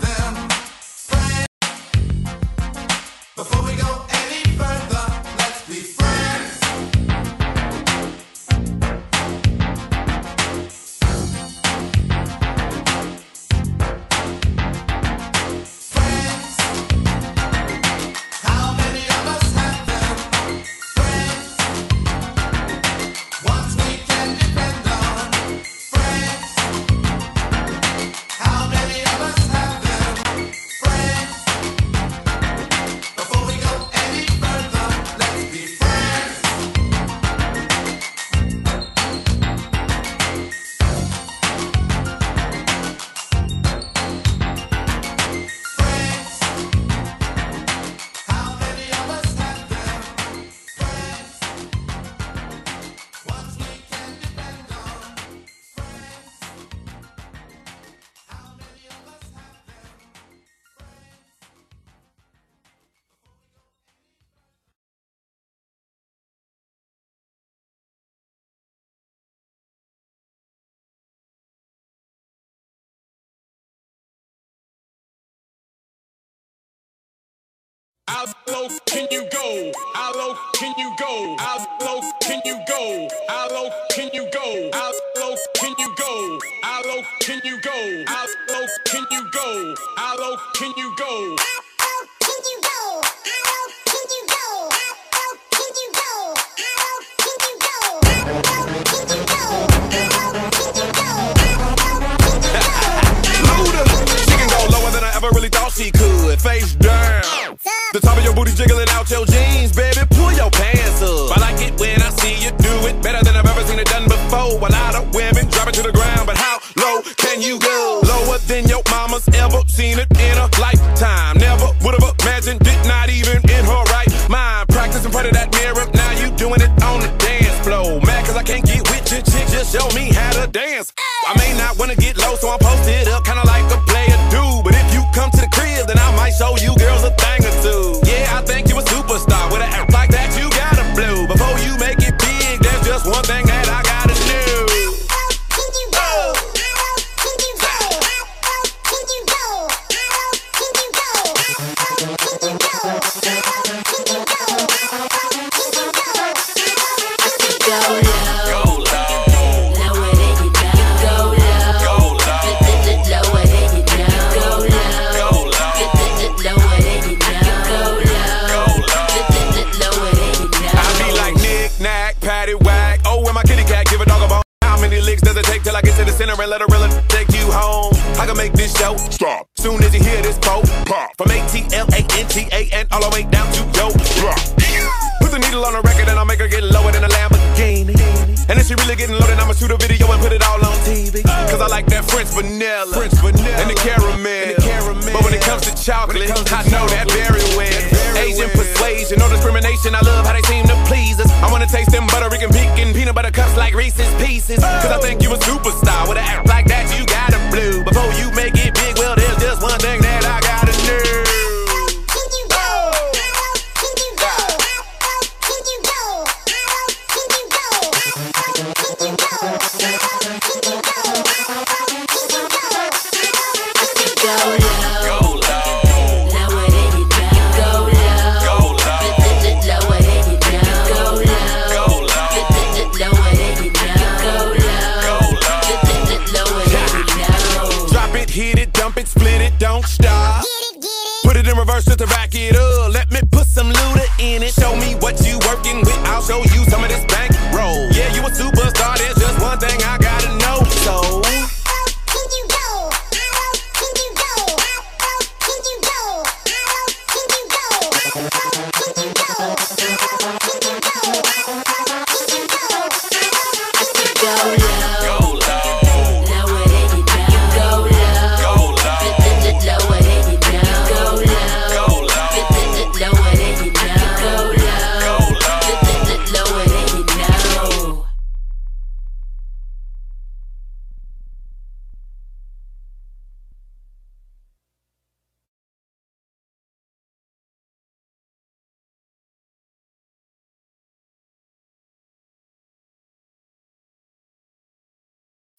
low can you go? How low can you go? How low can you go? How low can you go? How low can you go? How low can you go? How low can you go? How low can you go? Really thought she could. Face down. The top of your booty jiggling out your jeans, baby. Pull your pants up. I like it when I see you do it better than I've ever seen it done before. A lot of women drop it to the ground, but how low can you go? Lower than your mama's ever seen it in a lifetime. Never would have imagined it, not even in her right mind. Practice in front of that mirror, now you doing it on the dance floor. Mad cause I can't get with your chick, just show me how to dance. I may not wanna get low, so I'm posted up, kinda like stop. Soon as you hear this pop, pop. From A T L A N T A N all the way down to yo. Drop. Put the needle on the record and I'll make her get lower than a Lamborghini. And if she really getting loaded, I'ma shoot a video and put it all on TV. Cause I like that French vanilla, French vanilla. And the caramel. But when it comes to chocolate, I know that very well. Asian persuasion, no discrimination. I love how they seem to please us. I wanna taste them Puerto Rican pecan peanut butter cups like Reese's Pieces. Cause I think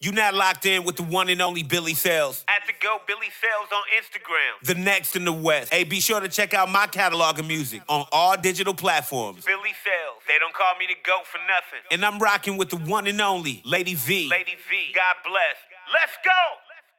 You now locked in with the one and only Billy Sales. At the Go Billy Sales on Instagram. The next in the West. Hey, be sure to check out my catalog of music on all digital platforms. Billy Sales. They don't call me the GOAT for nothing. And I'm rocking with the one and only Lady V. Lady V. God bless. Let's go! Let's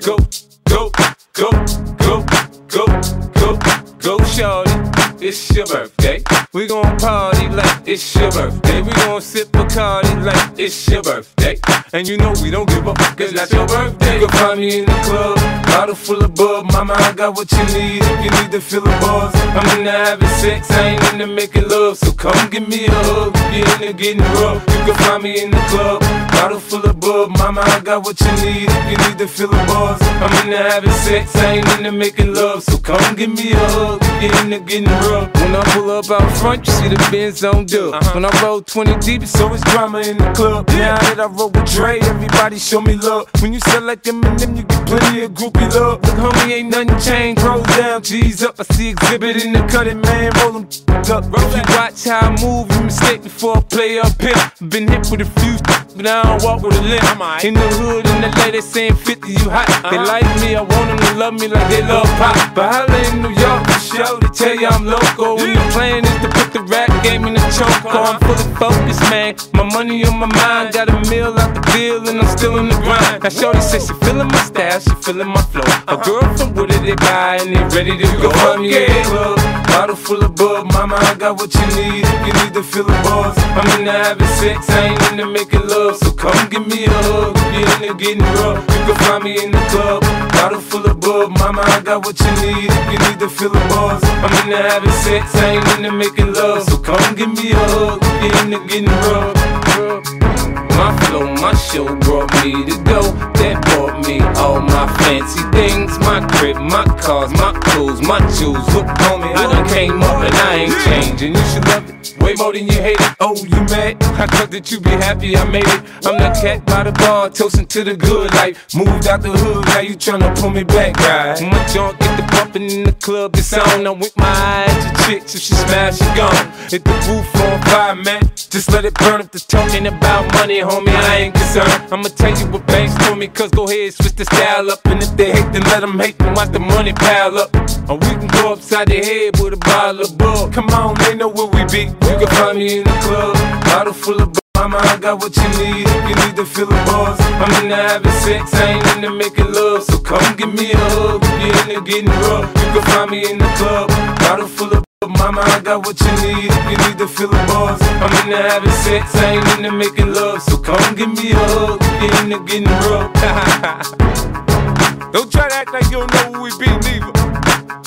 go! Let's go. Go, go, go, go, go, go, go, shorty. It's your birthday. We gon' party like it's your birthday. We gon' sip Bacardi like it's your birthday. And you know we don't give a fuck, cause that's your birthday. You can find me in the club, bottle full of bub. Mama, I got what you need if you need to fill the buzz. I'm into having sex, I ain't into making love. So come give me a hug you're into getting rough. You can find me in the club, bottle full of bub. Mama, I got what you need if you need to fill the buzz. I'm into having sex, I ain't into making love. So come give me a hug you're into getting rough. When I pull up out front, you see the Benz on dub. When I roll 20 deep, it's always drama in the club. Now that I roll with Dre, everybody show me love. When you like them and them, you get plenty of groupie love. Look, homie, ain't nothing changed. Roll down, G's up. I see exhibit in the cutting, man. Roll them up. If you watch how I move, you mistake before I play up here. Been hit with a few, but now I don't walk with a limp. In the hood, in the lady saying 50, you hot. They like me, I want them to love me like they love pop. But holla in New York, for show, they tell you I'm local. And the plan is to put the rap game in the choke. Oh, I'm fully focused, man. My money on my mind, got a meal out the bill, and I'm still in the grind. Now, Shorty says she feeling my style, she feeling my flow. A girl from Wooded, they buy, and they ready to go. Find me the club, bottle full of bub. Mama, I got what you need if you need to fill the buzz. I'm into having sex, I ain't into making love. So come give me a hug if you're into getting rough. You can find me in the club, bottle full of bub. Mama, I got what you need if you need to fill the buzz. I'm into having sex, I ain't into making love. So come give me a hug if you're into getting rough. My flow, my show brought me to go. that bought me all my fancy things. My crib, my cars, my clothes, my shoes. Look, homie, I done came up and I ain't changing. You should love it way more than you hate it. Oh, you mad? I thought that you be happy I made it. I'm the cat by the bar, toasting to the good life. Moved out the hood, now you tryna pull me back, right? My junk get the bumping in the club, it's on. I'm with my eyes to chicks, if she smash, she gone. Hit the roof on fire, man. Just let it burn if the talking about money, homie. I ain't concerned. I'ma tell you what banks told me, cause go ahead, switch the style up. And if they hate, then let them hate, then watch the money pile up. Or we can go upside the head with a bottle of bug. Come on, they know where we be. You can find me in the club, bottle full of Mama, I got what you need if you need to feel the buzz. I'm into having sex, I ain't into making love. So come give me a hug if you're into getting rough. You can find me in the club, bottle full of Mama, I got what you need if you need to feel the buzz. I'm into having sex, I ain't into making love. So come give me a hug you're into getting rough. don't try to act like you don't know who we be, neither.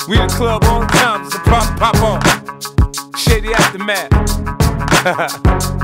We in the club on time, so pop, pop on. Shady aftermath.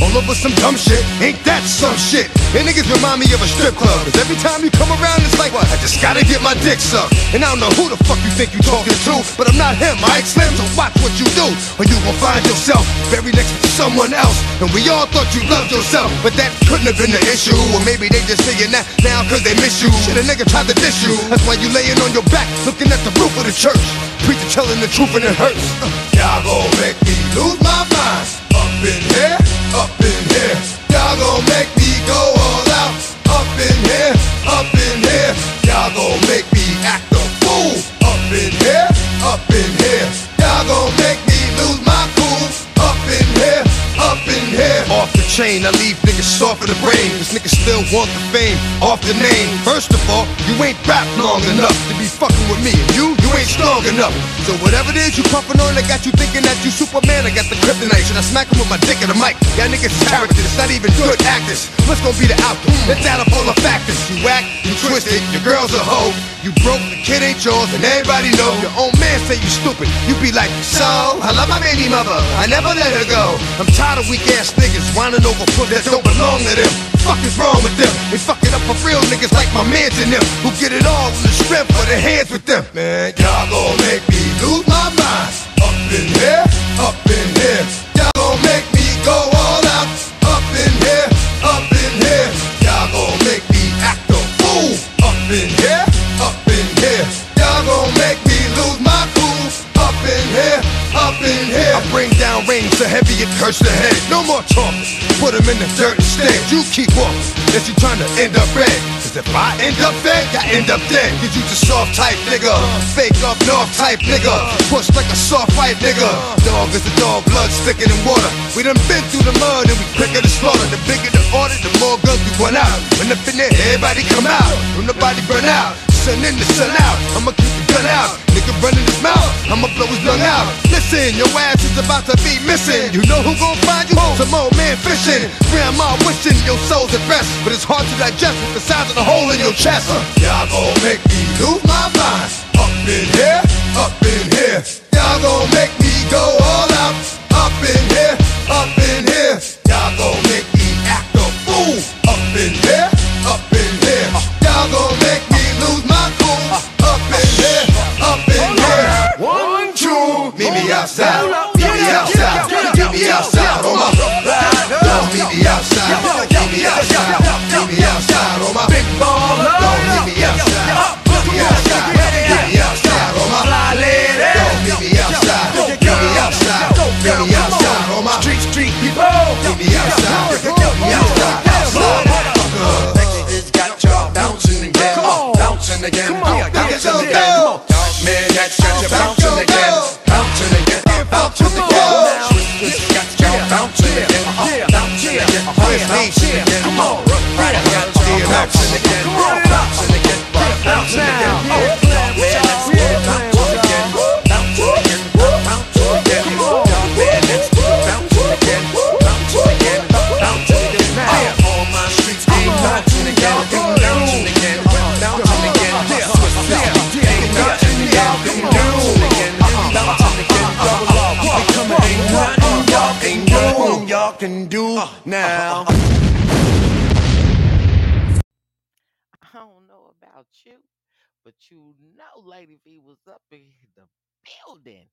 all over some dumb shit. Ain't that some shit? And niggas remind me of a strip club, cause every time you come around, it's like what? I just gotta get my dick sucked. And I don't know who the fuck you think you talking to, but I'm not him, Mike Slim, so watch what you do, or you gon' find yourself buried next to someone else. And we all thought you loved yourself, but that couldn't have been the issue. Or maybe they just saying that now cause they miss you. Shit, a nigga tried to diss you. That's why you laying on your back, looking at the roof of the church. Preacher telling the truth and it hurts. Y'all gon' make me lose my mind. Up in here, up in here. Y'all gon' make me go all out. Up in here, up in here. Y'all gon' make chain, I leave niggas soft in the brain. Cause niggas still want the fame off the name. First of all, you ain't rap long enough to be fucking with me. And you, you ain't strong enough. So whatever it is you puffin' on, I got you thinking that you Superman. I got the kryptonite. Should I smack him with my dick in the mic? Y'all niggas is characters, it's not even good actors. What's gonna be the outcome? Let's add up all the factors. You whack, you twisted, your girl's a hoe. You broke, the kid ain't yours, and everybody know. Your own man say you stupid. You be like, so, I love my baby mother. I never let her go. I'm tired of weak ass niggas whining over that don't belong to them. Fuck is wrong with them? They fuck it up for real niggas like my mans and them who get it all from the strength of their hands with them. Man, y'all gon' make me lose my mind. Up in here, up in here. Y'all gon' make me go all out. Up in here, up in here. Y'all gon' make me act a fool. Up in here, up in here. Y'all gon' make me lose my cool. Up in here, up in here. I bring down rain so heavy it hurts the head. No more talking. Put 'em in the dirt instead. You keep walking. If you trying to end up red. Cause if I end up dead, I end up dead. Cause you just soft type nigga. Fake up north type nigga. Push like a soft fight nigga. Dog is a dog, blood thicker than water. We done been through the mud and we quicker to slaughter. The bigger the order, the more guns we run out. When in there, everybody come out. When nobody burn out. Sun in the sun out. I'ma keep the gun out. Nigga running his mouth. I'ma blow his lung out. Listen, your ass is about to be missing. You know who gon' find you? Some old man fishing. Grandma wishing your soul's at rest. But it's hard to digest with the size of the hole in your chest. Uh, y'all gon' make me lose my mind. Up in here, up in here. Y'all gon' make me go all out. Up in here, up in here. Y'all gon' make me act a fool. Up in here, up in here. Y'all gon' make me lose my cool. Up in here, up in here. One, two, meet me outside. Meet me outside. bounce with the cat. Bounce bounce. Come on, right, got y'all. You, but you know Lady V was up in the building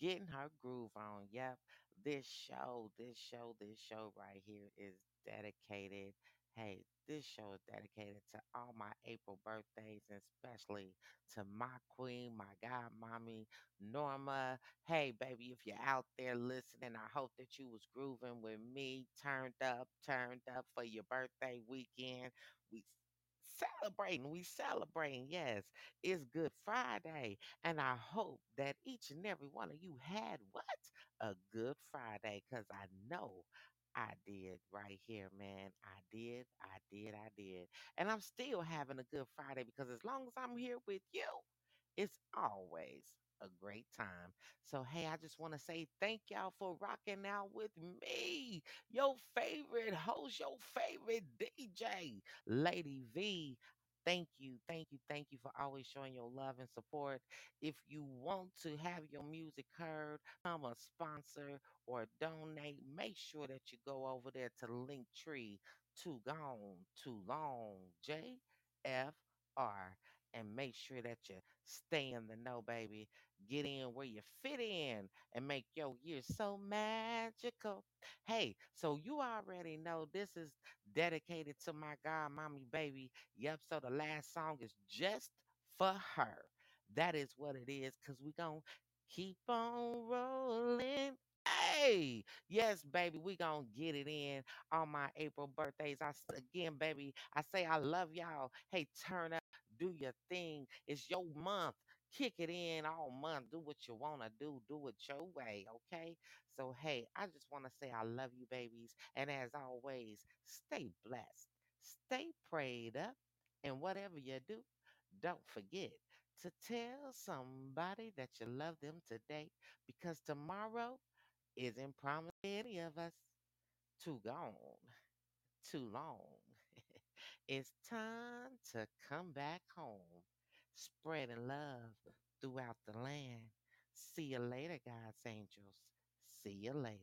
getting her groove on. Yep. This show, this show, this show right here is dedicated. Hey, this show is dedicated to all my April birthdays, and especially to my queen, my god mommy, Norma. Hey, baby, if you're out there listening, I hope that you was grooving with me, turned up, turned up for your birthday weekend. We celebrating. We celebrating. Yes, it's Good Friday. And I hope that each and every one of you had what? A good Friday. Because I know I did right here, man. I did, I did, I did. And I'm still having a good Friday because as long as I'm here with you, it's always a great time. So, hey, I just want to say thank y'all for rocking out with me, your favorite host, your favorite DJ, Lady V. Thank you, thank you, thank you for always showing your love and support. If you want to have your music heard, become a sponsor or donate, make sure that you go over there to Linktree, Too Gone, Too Long, JFR, and make sure that you stay in the know, baby. Get in where you fit in and make your year so magical. Hey, so you already know this is dedicated to my God, mommy, baby. Yep, so the last song is just for her. That is what it is, because we going to keep on rolling. Hey, yes, baby, we gonna get it in on my April birthdays. I again, baby, I say I love y'all. Hey, turn up, do your thing. It's your month. Kick it in oh, all month. Do what you wanna do. Do it your way, okay? So hey, I just wanna say I love you, babies. And as always, stay blessed, stay prayed up, and whatever you do, don't forget to tell somebody that you love them today because tomorrow isn't promised any of us. Too gone, too long. it's time to come back home, spreading love throughout the land. See you later, God's angels. See you later.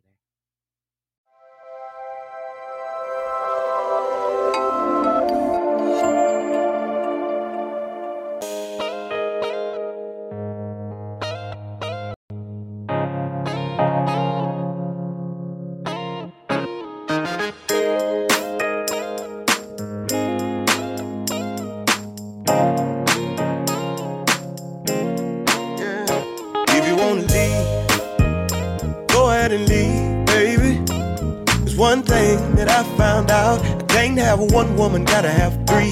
Gotta have three.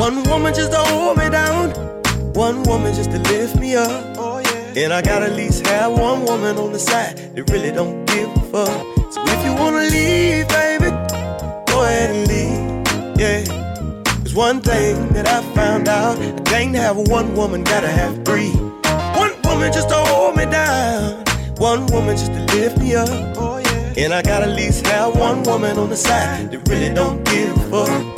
One woman just to hold me down. One woman just to lift me up. Oh yeah. And I gotta at least have one woman on the side that really don't give a fuck. So if you wanna leave, baby, go ahead and leave. Yeah. One thing that I found out. I can't have one woman, gotta have three. One woman just to hold me down. One woman just to lift me up. Oh yeah. And I gotta at least have one woman on the side that really don't give a fuck.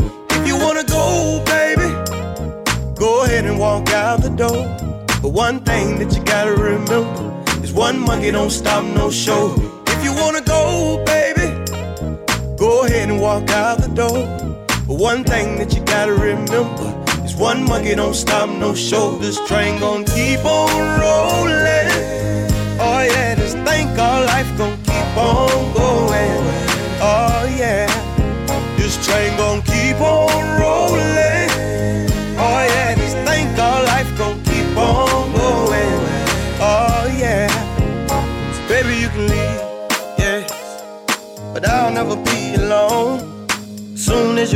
One thing that you gotta remember is one monkey don't stop no show. If you wanna go, baby, go ahead and walk out the door. But one thing that you gotta remember is one monkey don't stop no show. This train gon' keep on rolling.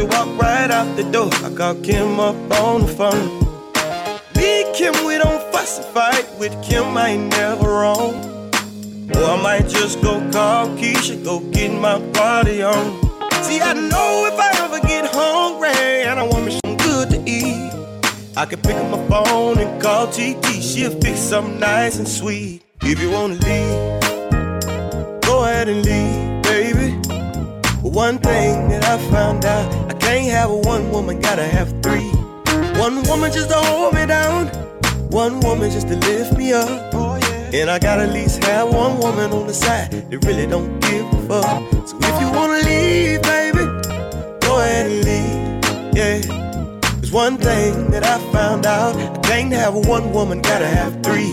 Soon as you walk right out the door, I got Kim up on the phone. Me Kim, we don't fuss and fight. With Kim, I ain't never wrong. Or I might just go call Keisha, go get my party on. See, I know if I ever get hungry and I want me some good to eat, I can pick up my phone and call TT. She'll fix something nice and sweet. If you wanna leave, go ahead and leave, baby. But one thing that I found out, can't have one woman, gotta have three. One woman just to hold me down, one woman just to lift me up. And I gotta at least have one woman on the side that really don't give a fuck. So if you wanna leave, baby, go ahead and leave. Yeah. There's one thing that I found out. I can't have one woman, gotta have three.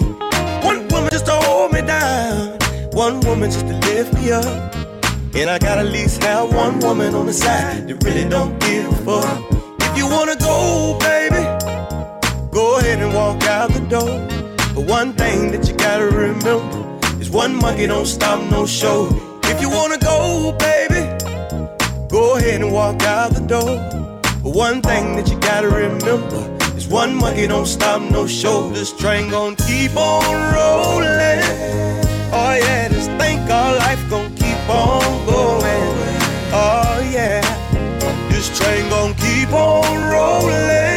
One woman just to hold me down. One woman just to lift me up. And I gotta at least have one woman on the side that really don't give a fuck. If you wanna go, baby, go ahead and walk out the door. But one thing that you gotta remember is one monkey don't stop no show. If you wanna go, baby, go ahead and walk out the door. But one thing that you gotta remember is one monkey don't stop no show. This train gon' keep on rolling. Oh yeah, this thing called life gon' on going. Oh yeah, this train gon' keep on rolling.